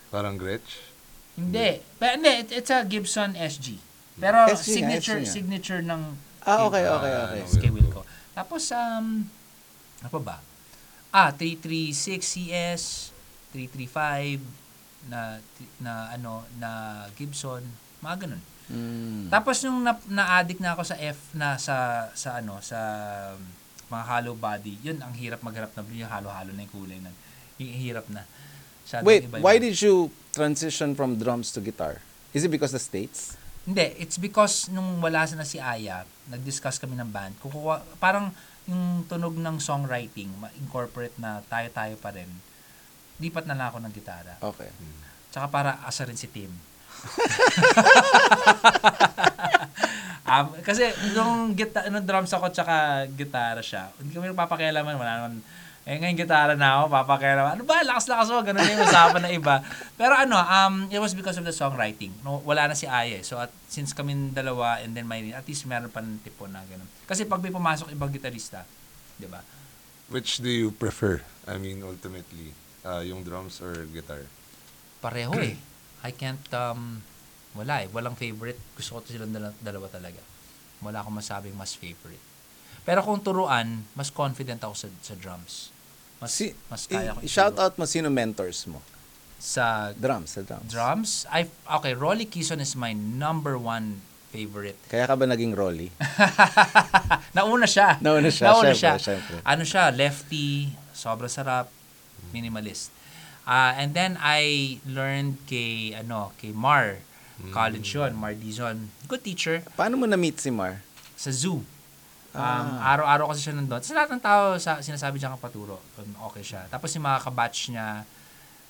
Parang Gretsch. Hindi. Pero hindi, it- it's a Gibson SG. Pero SG nga, signature SG signature ng ah, okay, okay, Ah, okay. ano, Kay Wilco. Tapos um ano pa ba? Ah, 336 CS, 335 na na ano na Gibson, mga ganun. Mm. Tapos nung na, na-addict na ako sa F na sa sa ano sa mga hollow body, yun ang hirap magharap na yung halo-halo na yung kulay na. Yung hirap na. Masyadong Wait, iba-iba. why did you transition from drums to guitar? Is it because the States? Hindi, it's because nung wala na si Aya, nag-discuss kami ng band. Kukuha, parang yung tunog ng songwriting, ma-incorporate na tayo-tayo pa rin. Lipat na lang ako ng gitara. Okay. Tsaka para asa rin si Tim. um, kasi nung, gita- nung drums ako tsaka gitara siya, hindi kami nagpapakialaman, wala naman, eh ngayon gitara na ako, papakialaman, ano ba, lakas-lakas mo, ganun yung usapan na iba. Pero ano, um, it was because of the songwriting. No, wala na si Aya, eh. so at, since kami dalawa and then may, at least meron pa ng tipo na ganun. Kasi pag may pumasok ibang gitarista, di ba? Which do you prefer? I mean, ultimately, uh, yung drums or guitar? Pareho eh. I can't, um, wala eh. Walang favorite. Gusto ko to silang dala- dalawa talaga. Wala akong masabing mas favorite. Pero kung turuan, mas confident ako sa, sa drums. Mas, Si, mas kaya ko shout out mo sino mentors mo. Sa Drums, sa drums. drums, I, okay, Rolly Kison is my number one favorite. Kaya ka ba naging Rolly? Nauna siya. Nauna siya, Nauna syempre, siya. syempre. Ano siya, lefty, sobrang sarap, minimalist. Ah, and then I learned kay ano, kay Mar. College yun, Mar Dizon. Good teacher Paano mo na-meet si Mar? sa zoo. Um, Ah. Araw-araw kasi siya nandun. Sa lahat ng tao, sa, sinasabi niya kapaturo, okay siya. Tapos yung mga kabatch niya,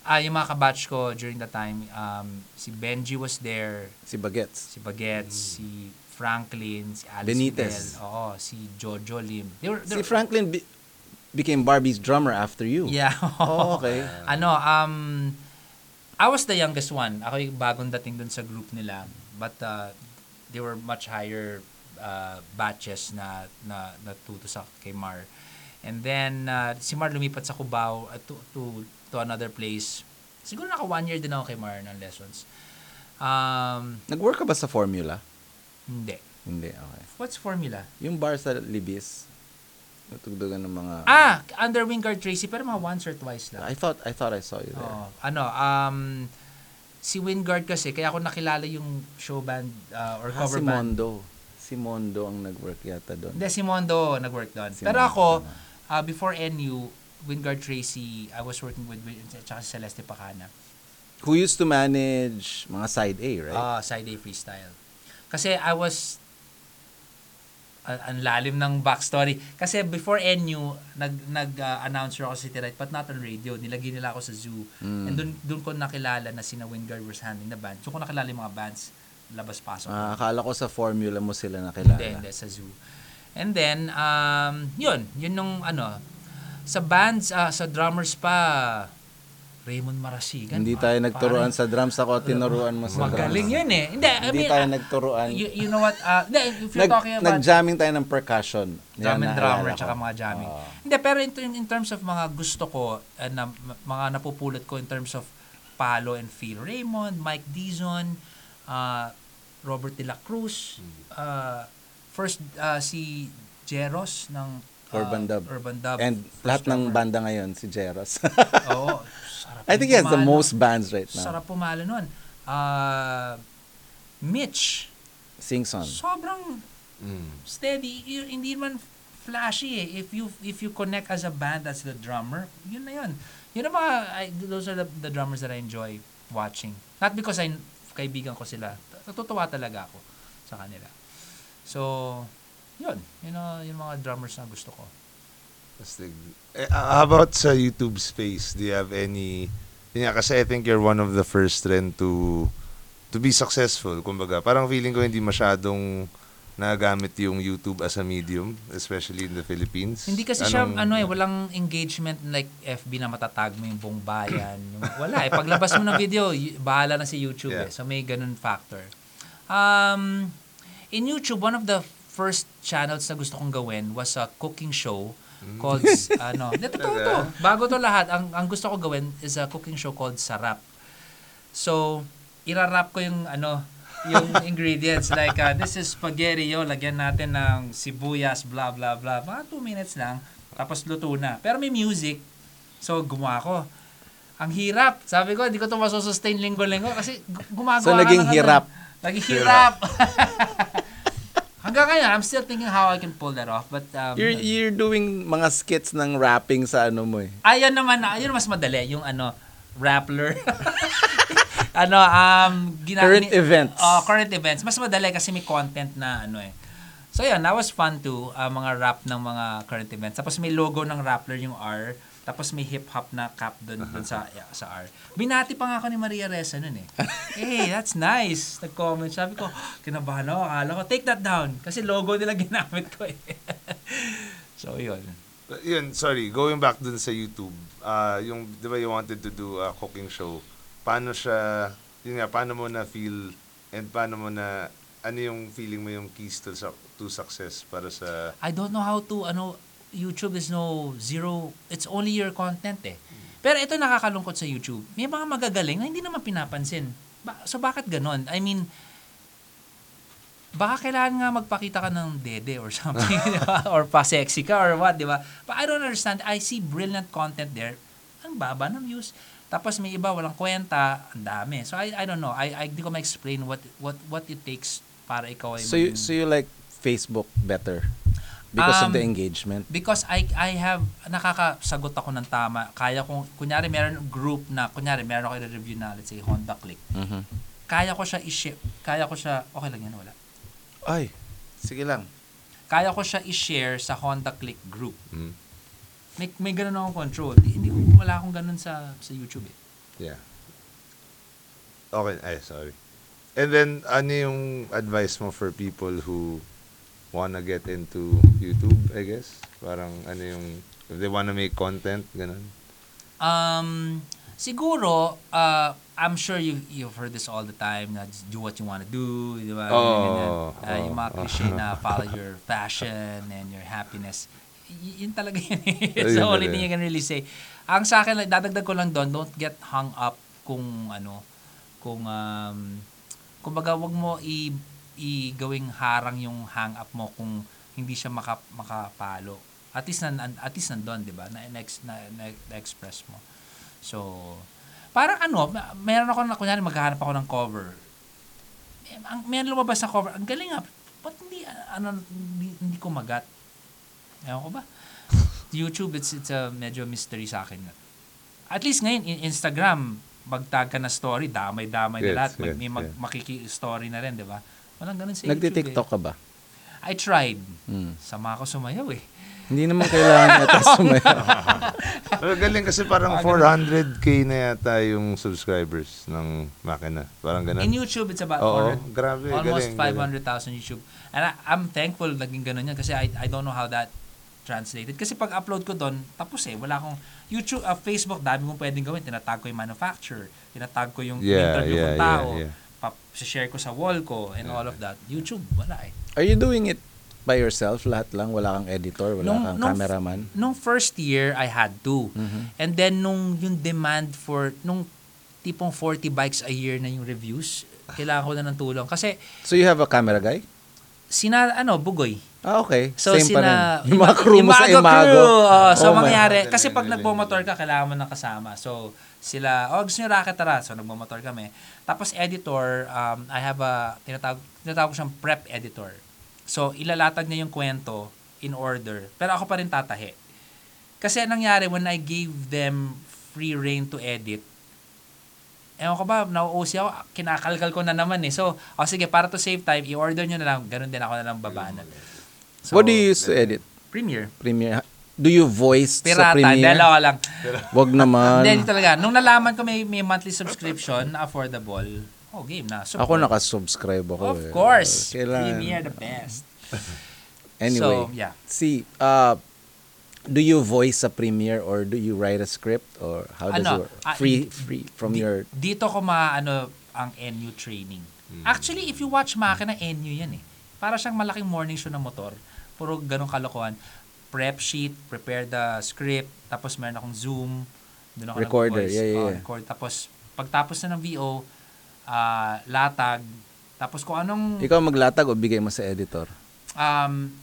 ah, yung mga kabatch ko during that time, um, si Benji was there, Si Bagets. si Bagets, si Franklin, si Alice Benitez. Bell, oo, si Jojo Lim. They were, they Si Franklin be- became Barbie's drummer after you. Yeah. Oh, okay. ano, um, I was the youngest one. Ako yung bagong dating dun sa group nila. But uh, they were much higher uh, batches na, na natuto sa kay Mar. And then, uh, si Mar lumipat sa Cubao uh, to, to, to another place. Siguro naka one year din ako kay Mar ng lessons. Um, Nag-work ka ba sa Formula? hindi. Hindi, okay. What's formula? Yung bar sa Libis, natugdugan ng mga... Ah, under Wingard Tracy, pero mga once or twice lang. I thought I thought I saw you there. Oo. ano, um, si Wingard kasi, kaya ako nakilala yung show band uh, or Ah, cover si band. Mondo. Si Mondo ang nag-work yata doon. Hindi, si Mondo nag-work doon. Si Pero Mondo, ako, uh, before NU, Wingard Tracy, I was working with, with si Celeste Pacana. Who used to manage mga side A, right? Ah, side A freestyle. Kasi I was uh, ang lalim ng backstory. Kasi before NU, nag, nag-announcer ako sa City Right, but not on radio. Nilagay nila ako sa zoo. Mm. And dun, dun ko nakilala na sina Wingard was handling the band. So ko nakilala yung mga bands, labas-pasok. Ah, akala ko sa formula mo sila nakilala. Hindi, hindi, sa zoo. And then, um, yun, yun nung ano, sa bands, ah, sa drummers pa, Raymond Marasigan. Hindi pa- tayo nagturuan parang- sa drums. Ako, tinuruan mo sa Magaling drums. yun eh. Hindi, I Hindi mean, tayo ah, nagturuan. you, you know what, ah, hindi, if you're Nag, talking about nag-jamming tayo ng percussion. drum and drummer tsaka mga jamming. Oo. Hindi, pero in, in, terms of mga gusto ko, eh, na, mga napupulot ko in terms of Palo and Phil Raymond, Mike Dizon, uh, Robert De La Cruz, uh, first uh, si Jeros ng uh, Urban Dub. Urban Dub. And lahat ng drummer. banda ngayon, si Jeros. Oo. sarap I think he has the most bands right now. Sarap pumalo nun. Uh, Mitch, Sing-song. sobrang Mm. steady. Hindi man flashy eh. If you if you connect as a band as the drummer, yun na yun. Yun ang mga, I, those are the, the drummers that I enjoy watching. Not because I kaibigan ko sila. Natutuwa talaga ako sa kanila. So, yun. Yun ang yung mga drummers na gusto ko. Astig. Eh, uh, how about sa YouTube space? Do you have any... Nga, kasi I think you're one of the first rin to to be successful. Kumbaga, parang feeling ko hindi masyadong nagamit yung YouTube as a medium, especially in the Philippines. Hindi kasi siya, Anong- ano eh, walang engagement like FB na matatag mo yung buong bayan. Yung, wala eh. Paglabas mo ng video, bahala na si YouTube eh. Yeah. So may ganun factor. Um, in YouTube, one of the first channels na gusto kong gawin was a cooking show called, ano, totoo to. Bago to lahat, ang, ang gusto ko gawin is a cooking show called Sarap. So, irarap ko yung, ano, yung ingredients. Like, uh, this is spaghetti, yo, lagyan natin ng sibuyas, blah, blah, blah. Mga two minutes lang. Tapos luto na. Pero may music. So, gumawa ko. Ang hirap. Sabi ko, hindi ko ito masusustain linggo-linggo kasi gu- gumagawa So, ka naging ng ano. hirap. Naging hirap. Hanggang ngayon, I'm still thinking how I can pull that off. But, um, You're, you're doing mga skits ng rapping sa ano mo eh. Ayun naman, ayun mas madali. Yung ano, Rappler. ano, um, gina- Current events. Oh, current events. Mas madali kasi may content na ano eh. So yun, that was fun too. uh, mga rap ng mga current events. Tapos may logo ng Rappler yung R. Tapos may hip-hop na cap doon doon sa yeah, sa R. Binati pa nga ako ni Maria Reza nun eh. hey, that's nice. Nag-comment. Sabi ko, kinabahan ako. Akala ko, take that down. Kasi logo nila ginamit ko eh. so yun. Yun, sorry, going back dun sa YouTube, ah yung, di ba you wanted to do a cooking show, paano siya, yun nga, paano mo na feel, and paano mo na, ano yung feeling mo yung keys to, to success para sa, I don't know how to, ano, YouTube is no zero, it's only your content eh. Pero ito nakakalungkot sa YouTube. May mga magagaling na hindi naman pinapansin. Ba- so bakit ganon? I mean, baka kailangan nga magpakita ka ng dede or something, di ba? Or pa-sexy ka or what, di ba? But I don't understand. I see brilliant content there. Ang baba ng views. Tapos may iba walang kwenta, ang dami. So I I don't know. I I di ko ma-explain what what what it takes para ikaw ay So you, so you like Facebook better because of Um, the engagement. because I I have nakakasagot ako ng tama. Kaya kong kunyari meron group na kunyari meron ako i-review na let's say Honda Click. Mhm. Kaya ko siya i-share. Kaya ko siya okay lang yan wala. Ay, sige lang. Kaya ko siya i-share sa Honda Click group. mm, May may ganun akong control. Di, hindi ko wala akong ganun sa sa YouTube eh. yeah. Okay, ay, sorry. And then, ano yung advice mo for people who wanna get into YouTube, I guess? Parang, ano yung, if they wanna make content, ganun? Um siguro uh, I'm sure you you've heard this all the time na just do what you want to do, di ba? Ganyan. Uh, yung oo. mga cliche na follow your passion and your happiness. Yun talaga yun. It's the only thing you can really say. Ang sa akin, dadagdag ko lang doon, don't get hung up kung ano, kung, um, kumbaga, wag mo i, i gawing harang yung hang up mo kung hindi siya maka, makapalo. At least, nan, at least nandun, di ba? Na, na, na, na, na-express mo. So, parang ano, meron ako na, kunyari maghahanap ako ng cover. Ang, meron lumabas na cover, ang galing nga, ba't hindi, ah, ano, hindi, hindi ko magat? Ewan ko ba? YouTube, it's, it's a medyo mystery sa akin. At least ngayon, in Instagram, magtag ka na story, damay-damay Yes, na lahat. Mag, yes, may mag, yes. makiki-story na rin, di ba? Walang ganun sa Nagti-TikTok YouTube ka ba? eh. I tried. Hmm. Sama ako sumayaw eh. Hindi naman kailangan yata sumayaw. Pero galing kasi parang 400k na yata yung subscribers ng makina. Parang ganun. In YouTube, it's about Oo, 400 grabe. almost galing, galing. 500,000 YouTube. And I, I'm thankful naging ganun yan kasi I, I don't know how that translated. Kasi pag upload ko doon, tapos eh, wala akong YouTube, uh, Facebook, dami kong pwedeng gawin. Tinatag ko yung manufacturer, tinatag ko yung Yeah, interview yeah, kong tao, yeah, yeah. pa- share ko sa wall ko, and all of that. YouTube, wala eh. Are you doing it by yourself? Lahat lang? Wala kang editor? Wala Nung- kang nung- cameraman? Nung first year, I had to. Mhm. And then, nung yung demand for, nung tipong 40 bikes a year na yung reviews, kailangan ko na ng tulong. Kasi, So you have a camera guy? sina, ano, Bugoy, Ah, okay. So Same pa sina rin. Yung mga crew mo sa Imago. crew, oh, so Oh mangyari God. kasi pag Galing, nagmo-motor ka kailangan mo ng kasama. So sila, oh gusto niyo racket tara. So nagmo-motor kami. Tapos editor, um, I have a tinatawag tinatawag ko siyang prep editor. So ilalatag niya yung kwento in order. Pero ako pa rin tatahi. Kasi anong nangyari when I gave them free reign to edit, Ewan ko ba, nauusi ako, kinakalkal ko na naman eh. So, oh, sige, para to save time, i-order nyo na lang, ganun din ako na lang babaan. So, What do you use to edit? Premiere. Premiere? Do you voice sa Pirata, Premiere? dalawa lang. Wag naman. Hindi, talaga. Nung nalaman ko may, may monthly subscription na affordable, oh, game na. Ako Support. nakasubscribe ako Of eh. course. Kailangan. Premiere the best. Anyway. So, yeah. See, uh, do you voice sa Premiere or do you write a script or how does Ano, it work? ah, Free, di- free from Di- your... Dito ko maano ang NU training. Actually, if you watch Makina, NU yan eh. Para siyang malaking morning show ng motor. Puro ganong kalokohan. Prep sheet, prepare the script, tapos meron akong Zoom. Doon ako Recorder, nag-voice. yeah, yeah, Oh, yeah. record. Tapos, pagtapos na ng VO, ah, latag, tapos kung anong Ikaw maglatag o bigay mo sa editor? um,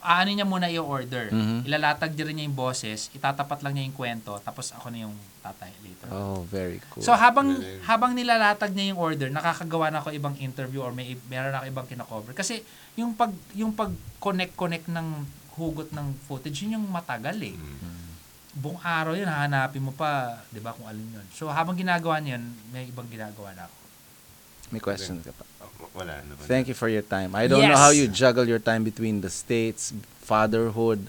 aano niya muna i-order. Mhm. Ilalatag din niya yung boses, itatapat lang niya yung kwento, tapos ako na yung tatay later. Oh, very cool. So habang Galing. habang nilalatag niya yung order, nakakagawa na ako ibang interview or may meron ako ibang kina-cover. Kasi yung pag yung pag connect connect ng hugot ng footage, yun yung matagal eh. Buong araw yun, hahanapin mo pa, 'di ba, kung alin yun. So habang ginagawa niya yun, may ibang ginagawa na ako. May questions ka pa. Oh, Wala naman. Thank you for your time. I don't know Yes. how you juggle your time between the states, fatherhood,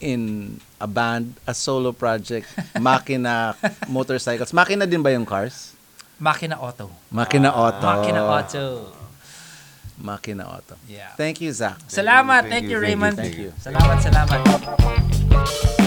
in a band, a solo project, makina, motorcycles. Makina din ba yung cars? Makina Auto. Makina auto. Makina Auto. Makina auto. Yeah. Thank you, Zach. Salamat. Thank Thank you, you, thank you, Raymond. thank you. Salamat, salamat.